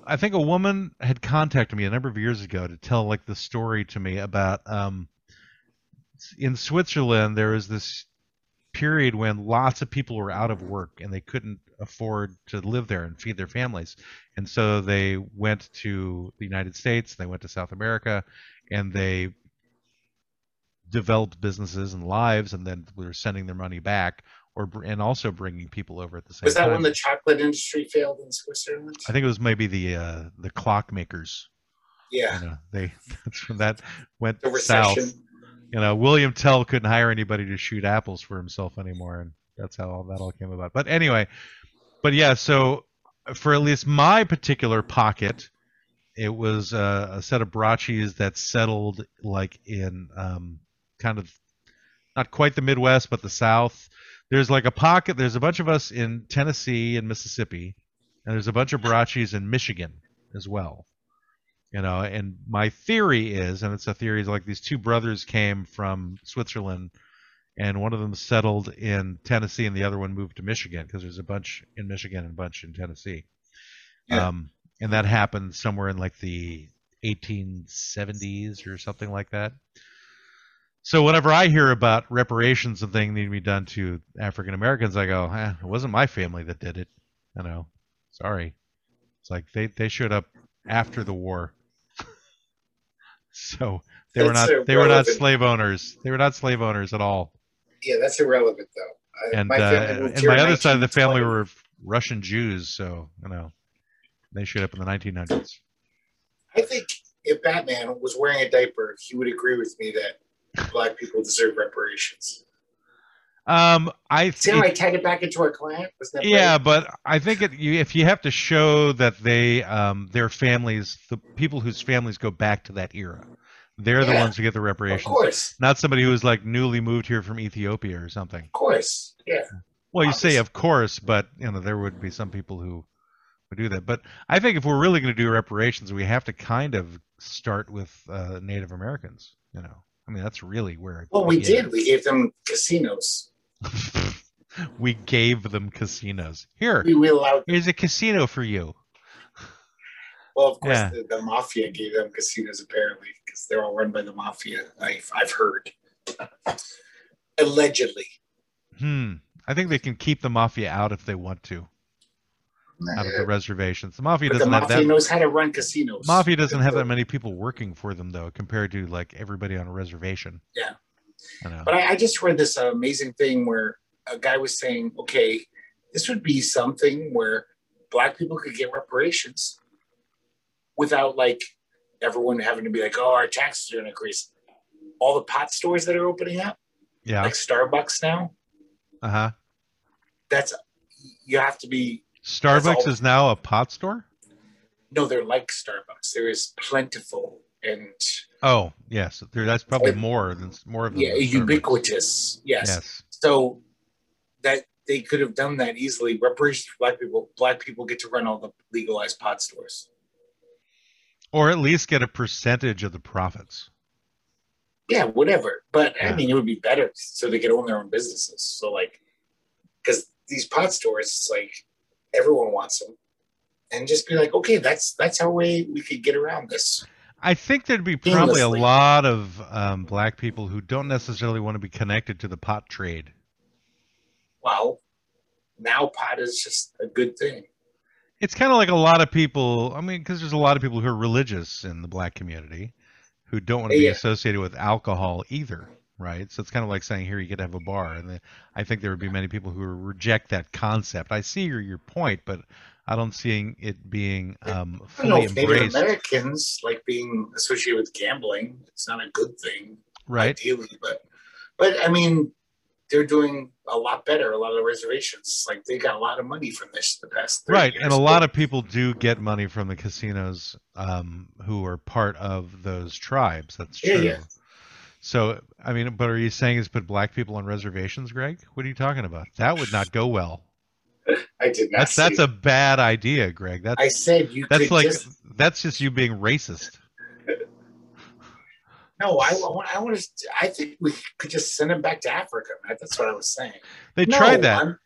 I think a woman had contacted me a number of years ago to tell like the story to me about um, in Switzerland there is this period when lots of people were out of work and they couldn't afford to live there and feed their families, and so they went to the United States, they went to South America, and they developed businesses and lives, and then were sending their money back, or and also bringing people over at the same time. was that time. when the chocolate industry failed in Switzerland? I think it was maybe the uh, the clockmakers. Yeah, You know, they [LAUGHS] that's when that went the south. You know, William Tell couldn't hire anybody to shoot apples for himself anymore, and that's how all that all came about. But anyway, but yeah, so for at least my particular pocket, it was uh, a set of brachis that settled like in um, kind of not quite the Midwest, but the South. There's like a pocket. There's a bunch of us in Tennessee and Mississippi, and there's a bunch of brachis in Michigan as well. You know, and my theory is, and it's a theory, is like these two brothers came from Switzerland, and one of them settled in Tennessee, and the other one moved to Michigan because there's a bunch in Michigan and a bunch in Tennessee. Yeah. Um, and that happened somewhere in like the 1870s or something like that. So whenever I hear about reparations and things need to be done to African Americans, I go, eh, it wasn't my family that did it. You know, sorry. It's like they, they showed up after the war. So they were That's not they were not slave owners. They were not slave owners at all. Yeah, that's irrelevant though. And my uh, and my other side of the family were Russian Jews, so you know they showed up in the 1900s. I think if Batman was wearing a diaper, he would agree with me that black people deserve reparations. Um, I See how I tied it back into our client? Yeah, great? but I think it, you, if you have to show that they, um, their families, the people whose families go back to that era, they're the ones who get the reparations. of course, Not somebody who was like newly moved here from Ethiopia or something. of course, yeah. Well, you say of course, but you know there would be some people who would do that. But I think if we're really going to do reparations, we have to kind of start with uh, Native Americans. You know, I mean that's really where. it Well, we did. We gave them casinos. [LAUGHS] we gave them casinos. Here, We, allowed. here's a casino for you. Well, of course, Yeah. the, the mafia gave them casinos apparently because they're all run by the mafia. I've I've heard. Allegedly. Hmm. I think they can keep the mafia out if they want to, out of the reservations. The mafia But doesn't have mafia that. knows how to run casinos. Mafia doesn't have that many people working for them though, compared to like everybody on a reservation. Yeah. I. But I, I just read this amazing thing where a guy was saying, okay, this would be something where black people could get reparations without like everyone having to be like, oh, our taxes are going to increase. All the pot stores that are opening up, yeah. like Starbucks now, Uh huh. that's you have to be. Starbucks is now a pot store. No, they're like Starbucks. There is plentiful and Oh yes, that's probably Uh, more than more of yeah, ubiquitous. Yes. Yes. So that they could have done that easily. Reparations for black people. Black people get to run all the legalized pot stores. Or at least get a percentage of the profits. Yeah, whatever. But Yeah. I mean, it would be better so they could own their own businesses. So like, because these pot stores, it's like everyone wants them, and just be like, okay, that's that's our way we could get around this. I think there'd be probably a lot of um, black people who don't necessarily want to be connected to the pot trade. Well, now pot is just a good thing. It's kind of like a lot of people. I mean, because there's a lot of people who are religious in the black community who don't want to be Yeah. associated with alcohol either, right? So it's kind of like saying, here, you get to have a bar. And I think there would be many people who reject that concept. I see your, your point, but I don't see it being um, I don't know fully if Native Americans like being associated with gambling. It's not a good thing. right? ideally, but but I mean, they're doing a lot better. A lot of the reservations, like they got a lot of money from this the past. Right, years. and a lot of people do get money from the casinos um, who are part of those tribes. That's Yeah, true. yeah. So, I mean, but are you saying is put black people on reservations, Greg? What are you talking about? That would not go well. [LAUGHS] I did not. That's that's a bad idea, Greg. That's I said you that's could like just that's just you being racist. [LAUGHS] no. I, I want. To. I think we could just send them back to Africa. Man. That's what I was saying. They No, tried that. I'm,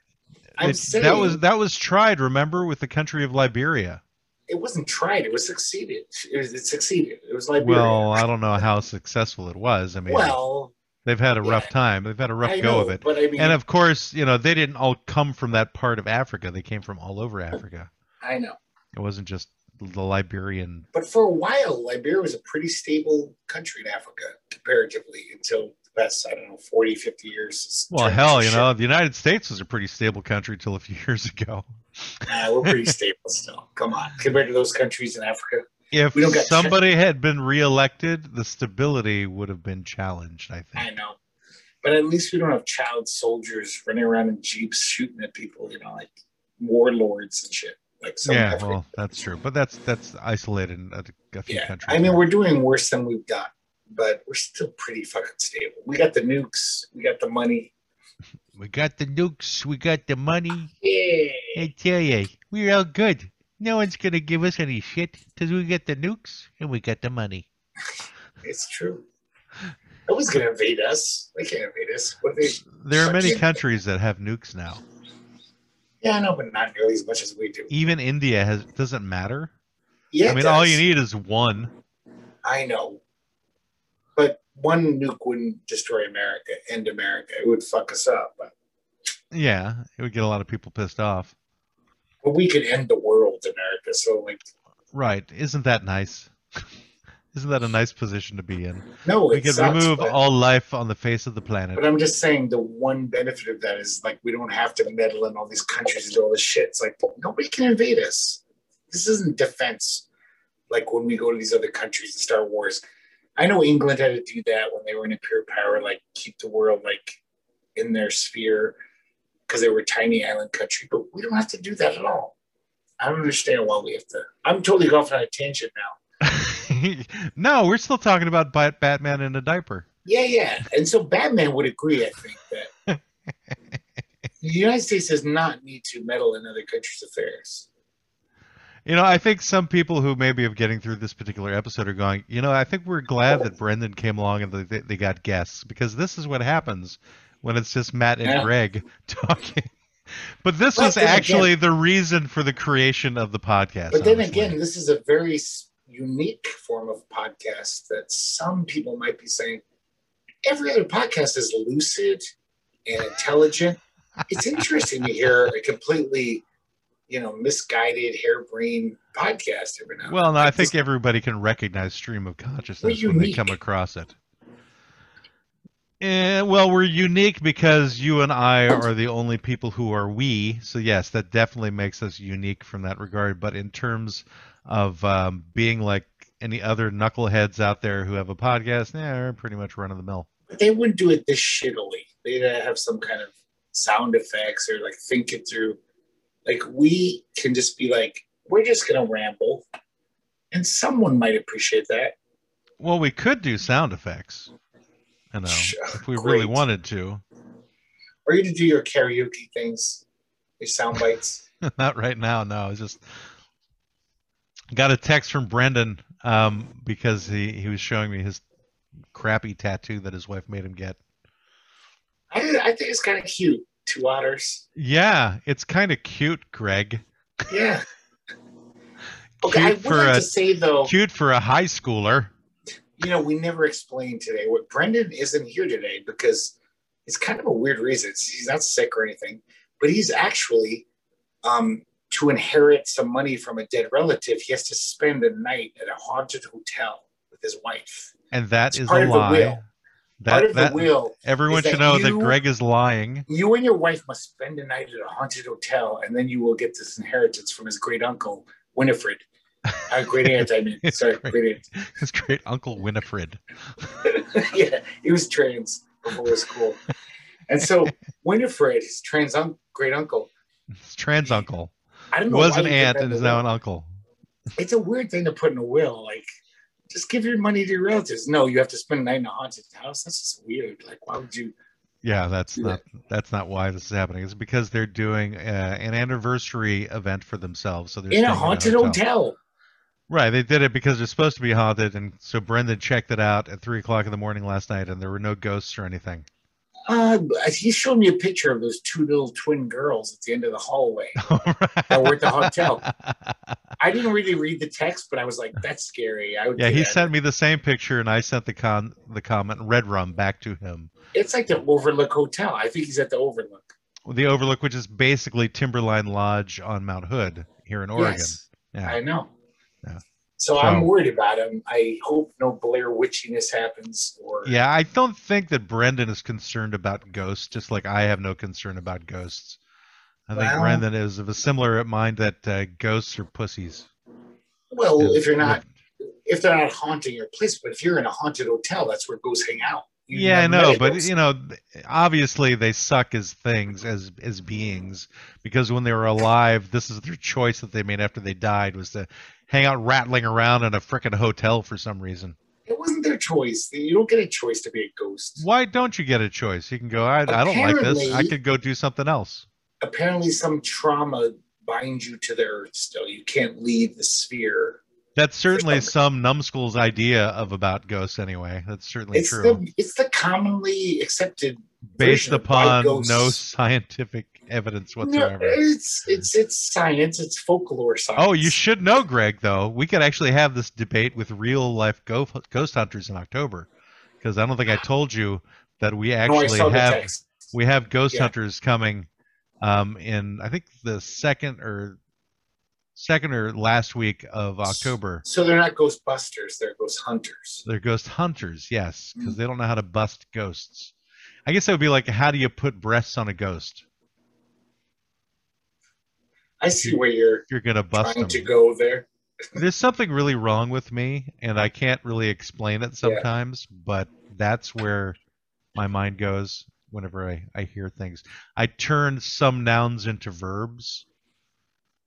I'm It- saying that was that was tried. Remember with the country of Liberia. it wasn't tried. It was succeeded. It was. It succeeded. It was Liberia. Well, I don't know how successful it was. I mean, Well, they've had a rough time. They've had a rough I go know, of it. but I mean, And of course, you know, they didn't all come from that part of Africa. They came from all over Africa. I know. It wasn't just the Liberian. But for a while, Liberia was a pretty stable country in Africa, comparatively, until the past, I don't know, 40, 50 years. Well, hell, you shit. know, the United States was a pretty stable country till a few [LAUGHS] years ago. We're pretty stable still. Come on. Compared to those countries in Africa. If We don't got somebody had been reelected, the stability would have been challenged, I think. I know. But at least we don't have child soldiers running around in jeeps shooting at people, you know, like warlords and shit. Like some yeah, African well, that's true, but that's that's isolated in a, a few Yeah, countries. I mean, we're doing worse than we've done, but we're still pretty fucking stable. We got the nukes, we got the money. we got the nukes, we got the money. Yeah, I tell you, we're all good. No one's gonna give us any shit because we get the nukes and we got the money. it's true. No one's gonna invade us. They can't invade us. What they? There are many countries that have nukes now. Yeah, I know, but not nearly as much as we do. Even India has doesn't matter. Yeah, I mean, all you need is one. I know, but one nuke wouldn't destroy America, end America. It would fuck us up. But, Yeah, it would get a lot of people pissed off. But we could end the world, America. So, like, Right? Isn't that nice? [LAUGHS] Isn't that a nice position to be in? no, We could remove but- all life on the face of the planet. But I'm just saying the one benefit of that is like we don't have to meddle in all these countries and all this shit. It's like nobody can invade us. This isn't defense. Like when we go to these other countries and start wars. I know England had to do that when they were in imperial power, like keep the world like in their sphere because they were tiny island country. But we don't have to do that at all. I don't understand why we have to. I'm totally going on a tangent now. [LAUGHS] no, we're still talking about Batman in a diaper. Yeah, yeah. And so Batman would agree, I think, that [LAUGHS] the United States does not need to meddle in other countries' affairs. You know, I think some people who maybe have getting through this particular episode are going, you know, I think we're glad that Brendan came along and they, they got guests because this is what happens when it's just Matt and Yeah. Greg [LAUGHS] talking. But this But was actually the reason for the creation of the podcast. But then honestly. again, this is a very unique form of podcast that some people might be saying every other podcast is lucid and intelligent. it's interesting to hear a completely, you know, misguided, harebrained podcast every now. and Well, no. I think everybody can recognize stream of consciousness when they come across it. Eh, well, we're unique because you and I are the only people who are we. So yes, that definitely makes us unique from that regard. But in terms of um, being like any other knuckleheads out there who have a podcast, yeah, we're pretty much run of the mill. they wouldn't do it this shittily. They'd have some kind of sound effects or like think it through. Like we can just be like, we're just gonna ramble, and someone might appreciate that. Well, we could do sound effects. You know, if we really wanted to. Or you to do your karaoke things, your sound bites. [LAUGHS] [LAUGHS] Not right now. No, it's just got a text from Brendan um, because he, he was showing me his crappy tattoo that his wife made him get. I, I think it's kind of cute. Two otters. Yeah, it's kind of cute, Greg. Yeah. [LAUGHS] Okay, I Cute would for like a to say though, cute for a high schooler. You know, we never explained today what Brendan isn't here today because it's kind of a weird reason. He's not sick or anything, but he's actually um, to inherit some money from a dead relative. He has to spend a night at a haunted hotel with his wife. And that It's is part a of the lie. will. That, Part of that the will everyone should that know that Greg is lying. You and your wife must spend a night at a haunted hotel, and then you will get this inheritance from his great uncle Winifred. Uh, great aunt, I mean, [LAUGHS] sorry, great. great His great uncle Winifred. [LAUGHS] yeah, he was trans before it was cool. And so Winifred, his trans un- great uncle, His trans uncle I don't know. was an aunt and is now an uncle. It's a weird thing to put in a will. Like, just give your money to your relatives. No, you have to spend a night in a haunted house. That's just weird. Like, why would you? Yeah, that's not that's not why this is happening. It's because they're doing uh, an anniversary event for themselves. So they're In a haunted hotel. Right, they did it because they're supposed to be haunted, and so Brendan checked it out at three o'clock in the morning last night, and there were no ghosts or anything. Uh, he showed me a picture of those two little twin girls at the end of the hallway. [LAUGHS] that were at the hotel. I didn't really read the text, but I was like, "That's scary." I would. Yeah, he that. sent me the same picture, and I sent the con the comment red rum back to him. It's like the Overlook Hotel. I think he's at the Overlook. The Overlook, which is basically Timberline Lodge on Mount Hood here in Oregon. Yes, Yeah. I know. Yeah. So, So- I'm worried about him. I hope no Blair witchiness happens. Or Yeah, I don't think that Brendan is concerned about ghosts, just like I have no concern about ghosts. I think Brendan is of a similar mind that uh, ghosts are pussies. well, And- if you're not, if they're not haunting your place, but if you're in a haunted hotel, that's where ghosts hang out. You yeah, I know, but you know, obviously they suck as things, as as beings, because when they were alive, this is their choice that they made after they died was to hang out rattling around in a frickin' hotel for some reason. it wasn't their choice. You don't get a choice to be a ghost. Why don't you get a choice? You can go, I, I don't like this. I could go do something else. Apparently, some trauma binds you to the earth. Still, you can't leave the sphere. That's certainly some- numbskull's idea of about ghosts, anyway. That's certainly It's true. the it's the commonly accepted Based version of why upon no scientific evidence No, whatsoever. it's it's it's science. It's folklore science. Oh, you should know, Greg. Though we could actually have this debate with real life ghost hunters in October, because I don't think I told you that we actually the have we have ghost Yeah. hunters coming um, in I think the second or second or last week of October. So they're not Ghostbusters. They're ghost hunters. They're ghost hunters, yes, because Mm. they don't know how to bust ghosts. I guess that would be like, how do you put breasts on a ghost? I see where you're you're gonna bust trying them. to go there. [LAUGHS] there's something really wrong with me and i can't really explain it sometimes but that's where my mind goes whenever I, I hear things. I turn some nouns into verbs.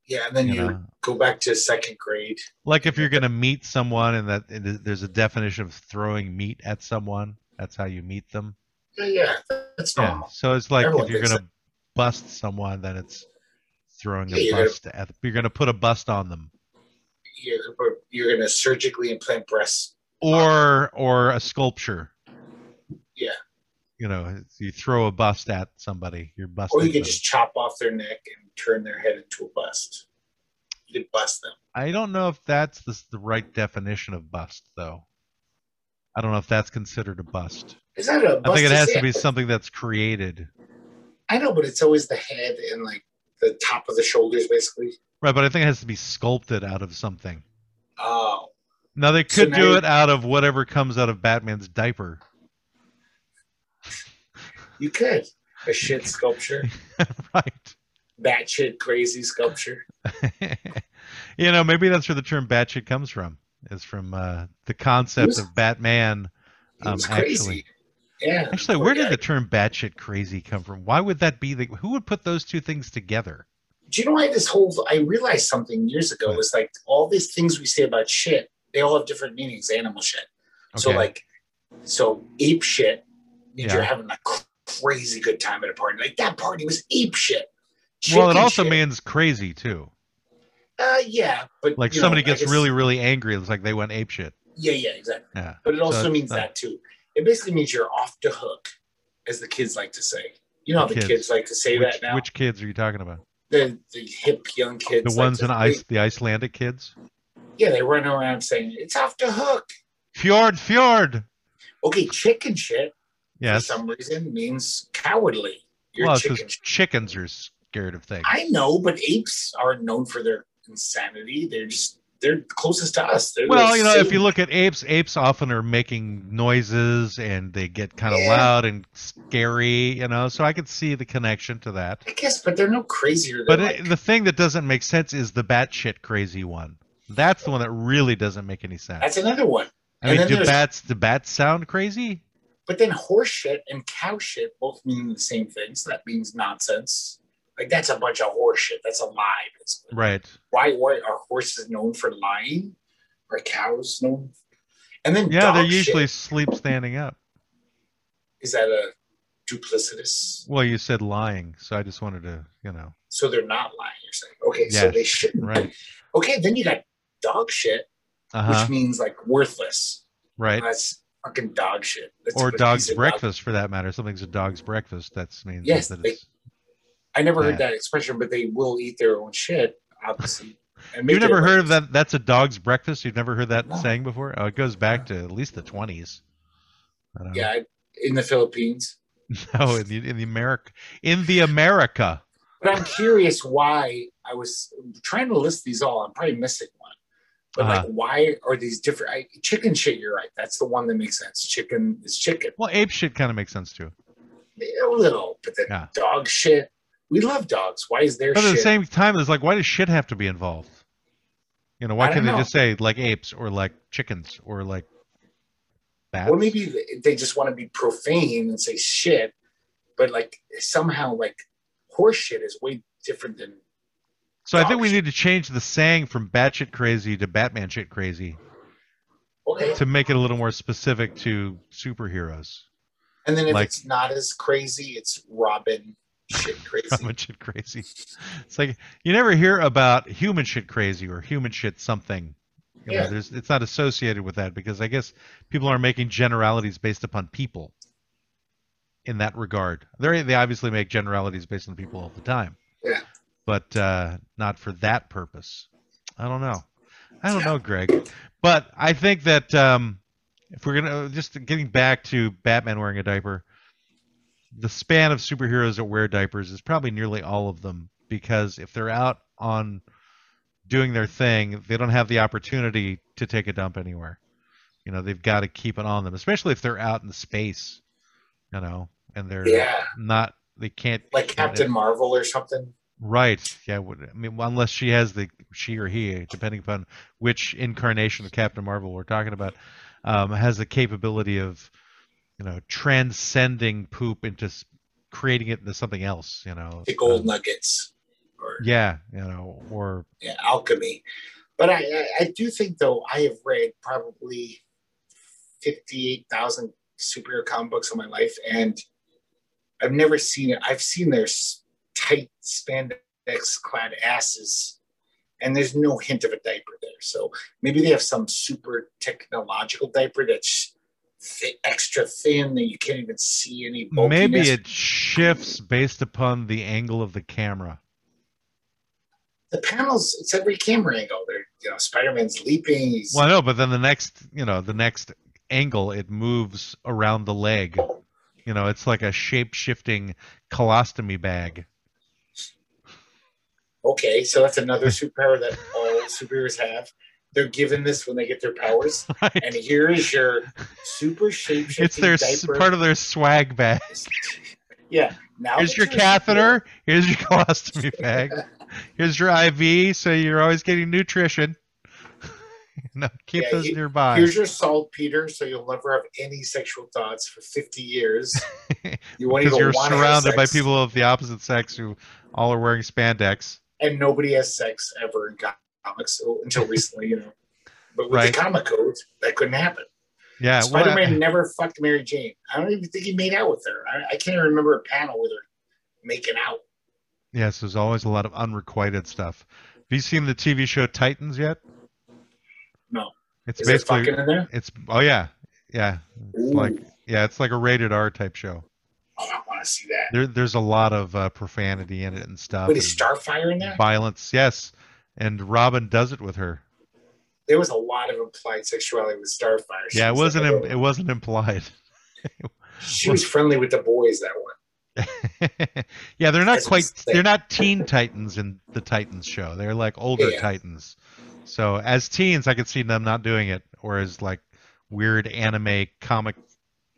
Yeah, and then you you, know? go back to second grade. like if you're going to meet someone and that is- there's a definition of throwing meat at someone that's how you meet them. Yeah, yeah, that's yeah so it's like Everyone if you're going to bust someone then it's throwing Yeah, a you're gonna- bust at you're going to put a bust on them You're, you're going to surgically implant breasts. or or a sculpture Yeah. you know you throw a bust at somebody you're busting Or you can them. just chop off their neck and turn their head into a bust. You could bust them. i don't know if that's the, the right definition of bust though i don't know if that's considered a bust Is that a bust? I think it has to be something that's created I know, but it's always the head and like the top of the shoulders, basically. right but i think it has to be sculpted out of something. Oh, now they So could now do it out of whatever comes out of batman's diaper. You could. A shit sculpture, [LAUGHS] right. Batshit crazy sculpture. [LAUGHS] you know maybe that's where the term batshit comes from. Is from uh, the concept was- of batman Um, actually- yeah. Actually, poor where did the term batshit crazy come from? Why would that be the who would put those two things together? Do you know why this whole? I realized something years ago. Was like all these things we say about shit. They all have different meanings. Animal shit. So like, so ape shit means Yeah. you're having a crazy good time at a party. Like that party was ape shit. well, it also shit. means crazy too. Uh, yeah, but Like somebody know, gets guess- really, really angry. It's like they went ape shit. Yeah, yeah, exactly. Yeah. But it also So means that too. It basically means you're off the hook, as the kids like to say. You know how The kids. kids, like to say Which, that now. which kids are you talking about? the the hip young kids. The like ones in ice, the Icelandic kids. Yeah, they run around saying it's off the hook. Fjord, fjord. Okay, chicken shit Yes. for some reason means cowardly. You're Well, chicken. because chickens are scared of things. I know, but apes are known for their insanity. They're just they're closest to us. They're Well, the you know, if you look at apes, apes often are making noises and they get kind of Yeah. loud and scary, you know. So I could see the connection to that. I guess, but they're no crazier. But Than it, like, the thing that doesn't make sense is the batshit crazy one. That's the one that really doesn't make any sense. that's another one. I and mean, do there's- bats do bats sound crazy? But then horse shit and cow shit both mean the same thing. So that means nonsense. Like that's a bunch of horse shit. That's a lie. basically. Right. Why? Why are horses known for lying? Are cows known? And then Yeah, they're shit. usually sleep standing up. is that a duplicitous? Well, you said lying, so I just wanted to, you know, So they're not lying. You're saying okay, so they shouldn't. right. Okay, then you got dog shit, Uh huh. which means like worthless. Right. That's fucking dog shit. That's Or dog's of dog- breakfast, for that matter. Something's a dog's breakfast. That means Yes, that they- it's. I never Yeah. heard that expression, but they will eat their own shit, obviously. And You've never heard of that? That's a dog's breakfast. You've never heard that No. saying before? Oh, it goes back to at least the twenties. Yeah, I- in the Philippines. [LAUGHS] No, in the in the America in the America. But I'm curious why I was trying to list these all. I'm probably missing one. But Uh-huh. like, why are these different? I, chicken shit, you're right. That's the one that makes sense. Chicken is chicken. Well, ape shit kind of makes sense too. A little, but the Yeah. dog shit. We love dogs. Why is shit? But at shit? the same time, it's like, why does shit have to be involved? You know, why can't they just say like apes or like chickens or like bats. Or maybe they just want to be profane and say shit, but like somehow like horse shit is way different than. so I think we shit. need to change the saying from batshit crazy to Batman shit crazy Okay. to make it a little more specific to superheroes. And then if like- it's not as crazy, it's Robin shit [LAUGHS] crazy. Robin shit crazy. It's like you never hear about human shit crazy or human shit something. You know, Yeah. there's it's not associated with that because I guess people are making generalities based upon people. In that regard, they they obviously make generalities based on people all the time. Yeah. But uh, not for that purpose. I don't know. I don't Yeah. know, Greg. But I think that um, if we're gonna just getting back to Batman wearing a diaper, the span of superheroes that wear diapers is probably nearly all of them because if they're out on doing their thing, they don't have the opportunity to take a dump anywhere. You know, they've got to keep it on them, especially if they're out in space. You know, and they're yeah, not. They can't. like Captain Marvel or something. Right. Yeah. I mean, unless she has the she or he, depending upon which incarnation of Captain Marvel we're talking about, um, has the capability of, you know, transcending poop into creating it into something else. You know. The gold Um, nuggets or yeah. You know, or yeah, alchemy. But I, I, I do think though I have read probably fifty-eight thousand superhero comic books in my life, and I've never seen it. I've seen their tight spandex-clad asses, and there's no hint of a diaper there. So maybe they have some super technological diaper that's thi- extra thin that you can't even see any. maybe it shifts based upon the angle of the camera. the panels. It's every camera angle. They're you know Spider-Man's leaping. He's, Well, I know, but then the next, you know, the next angle, it moves around the leg. You know, it's like a shape-shifting colostomy bag. Okay, so that's another superpower that all superheroes have. They're given this when they get their powers. [LAUGHS] Right. And here is your super shape It's their diaper. part of their swag bag. [LAUGHS] yeah. Now Here's your catheter. [LAUGHS] Here's your colostomy bag. Here's your IV, so you're always getting nutrition. you know, keep Yeah, those he- nearby. Here's your saltpeter, so you'll never have any sexual thoughts for 50 years. You won't Because you're want to have surrounded by people of the opposite sex who all are wearing spandex. and nobody has sex ever in comics until [LAUGHS] recently, you know. But with Right. the comic code, that couldn't happen. Yeah, Spider-Man never fucked Mary Jane. I don't even think he made out with her. I, I can't remember a panel with her making out. Yes, there's always a lot of unrequited stuff. Have you seen the TV show Titans yet? No. It's Is basically fucking in there? it's oh yeah. Yeah. It's Ooh. like yeah, it's like a rated R type show. Oh, I want to see that. There there's a lot of uh, profanity in it and stuff. Wait, is Starfire in there? violence, yes. And Robin does it with her. There was a lot of implied sexuality with Starfire. She Yeah, it was wasn't like im- it wasn't implied. she was friendly with the boys that one. [LAUGHS] yeah, they're not That's quite they're not teen titans in the Titans show. They're like older Yeah. titans. So as teens I could see them not doing it or as like weird anime comic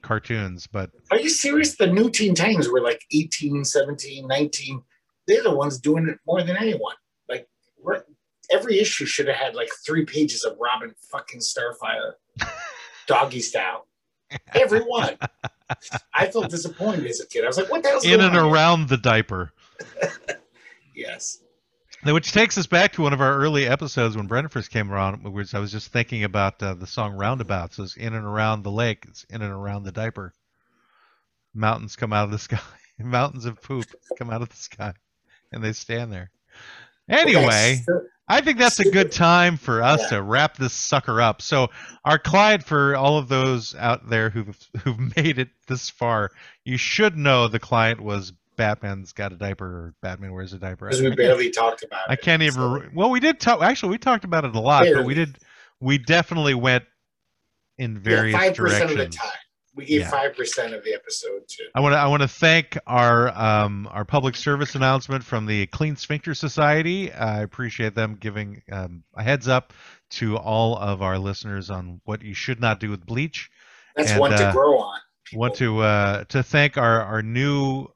cartoons, but Are you serious? The new Teen Titans were like 18, 17, 19. They're the ones doing it more than anyone. We're- every issue should have had like three pages of Robin fucking Starfire, [LAUGHS] doggy style. Every one. I felt disappointed as a kid. I was like, what the hell's in going and on here? around the diaper. [LAUGHS] Yes. Which takes us back to one of our early episodes when Brendan first came around, which I was just thinking about uh, the song Roundabouts. It's in and around the lake, it's in and around the diaper. Mountains come out of the sky. [LAUGHS] Mountains of poop come out of the sky, and they stand there. Anyway, I think that's a good time for us Yeah. to wrap this sucker up. So, our client, for all of those out there who've who've [LAUGHS] made it this far, you should know the client was Batman's got a diaper or Batman wears a diaper. because we barely talked about it. I can't even. So- well, we did talk. Actually, we talked about it a lot, but we did. We definitely went in various five percent directions. of the time. We gave Yeah. five percent of the episode to. I want to. I want to thank our um, our public service announcement from the Clean Sphincter Society. I appreciate them giving um, a heads up to all of our listeners on what you should not do with bleach. That's and, one to uh, grow on. want to uh, to thank our our new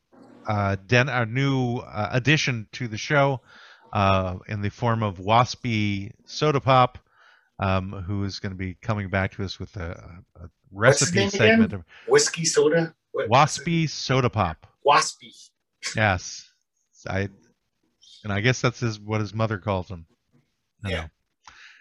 uh, den our new uh, addition to the show uh, in the form of Waspy Soda Pop, um, who is going to be coming back to us with a, a recipe segment. Of, Whiskey soda. What, Waspy soda pop. Waspy. Yes, I, and I guess that's his what his mother calls him. yeah.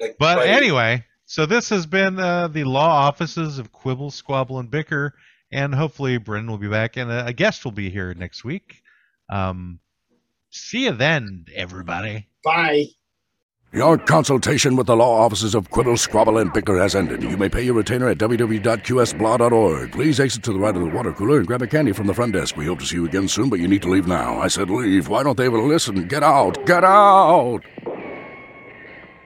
Like, but buddy. anyway, so this has been uh, the law offices of Quibble, Squabble, and Bicker, and hopefully Brendan will be back, and a, a guest will be here next week. Um, see you then, everybody. Bye. Your consultation with the law offices of Quibble, Squabble, and Bicker has ended. You may pay your retainer at www.qsblaw.org. Please exit to the right of the water cooler and grab a candy from the front desk. We hope to see you again soon, but you need to leave now. I said leave. Why don't they ever listen? Get out! Get out!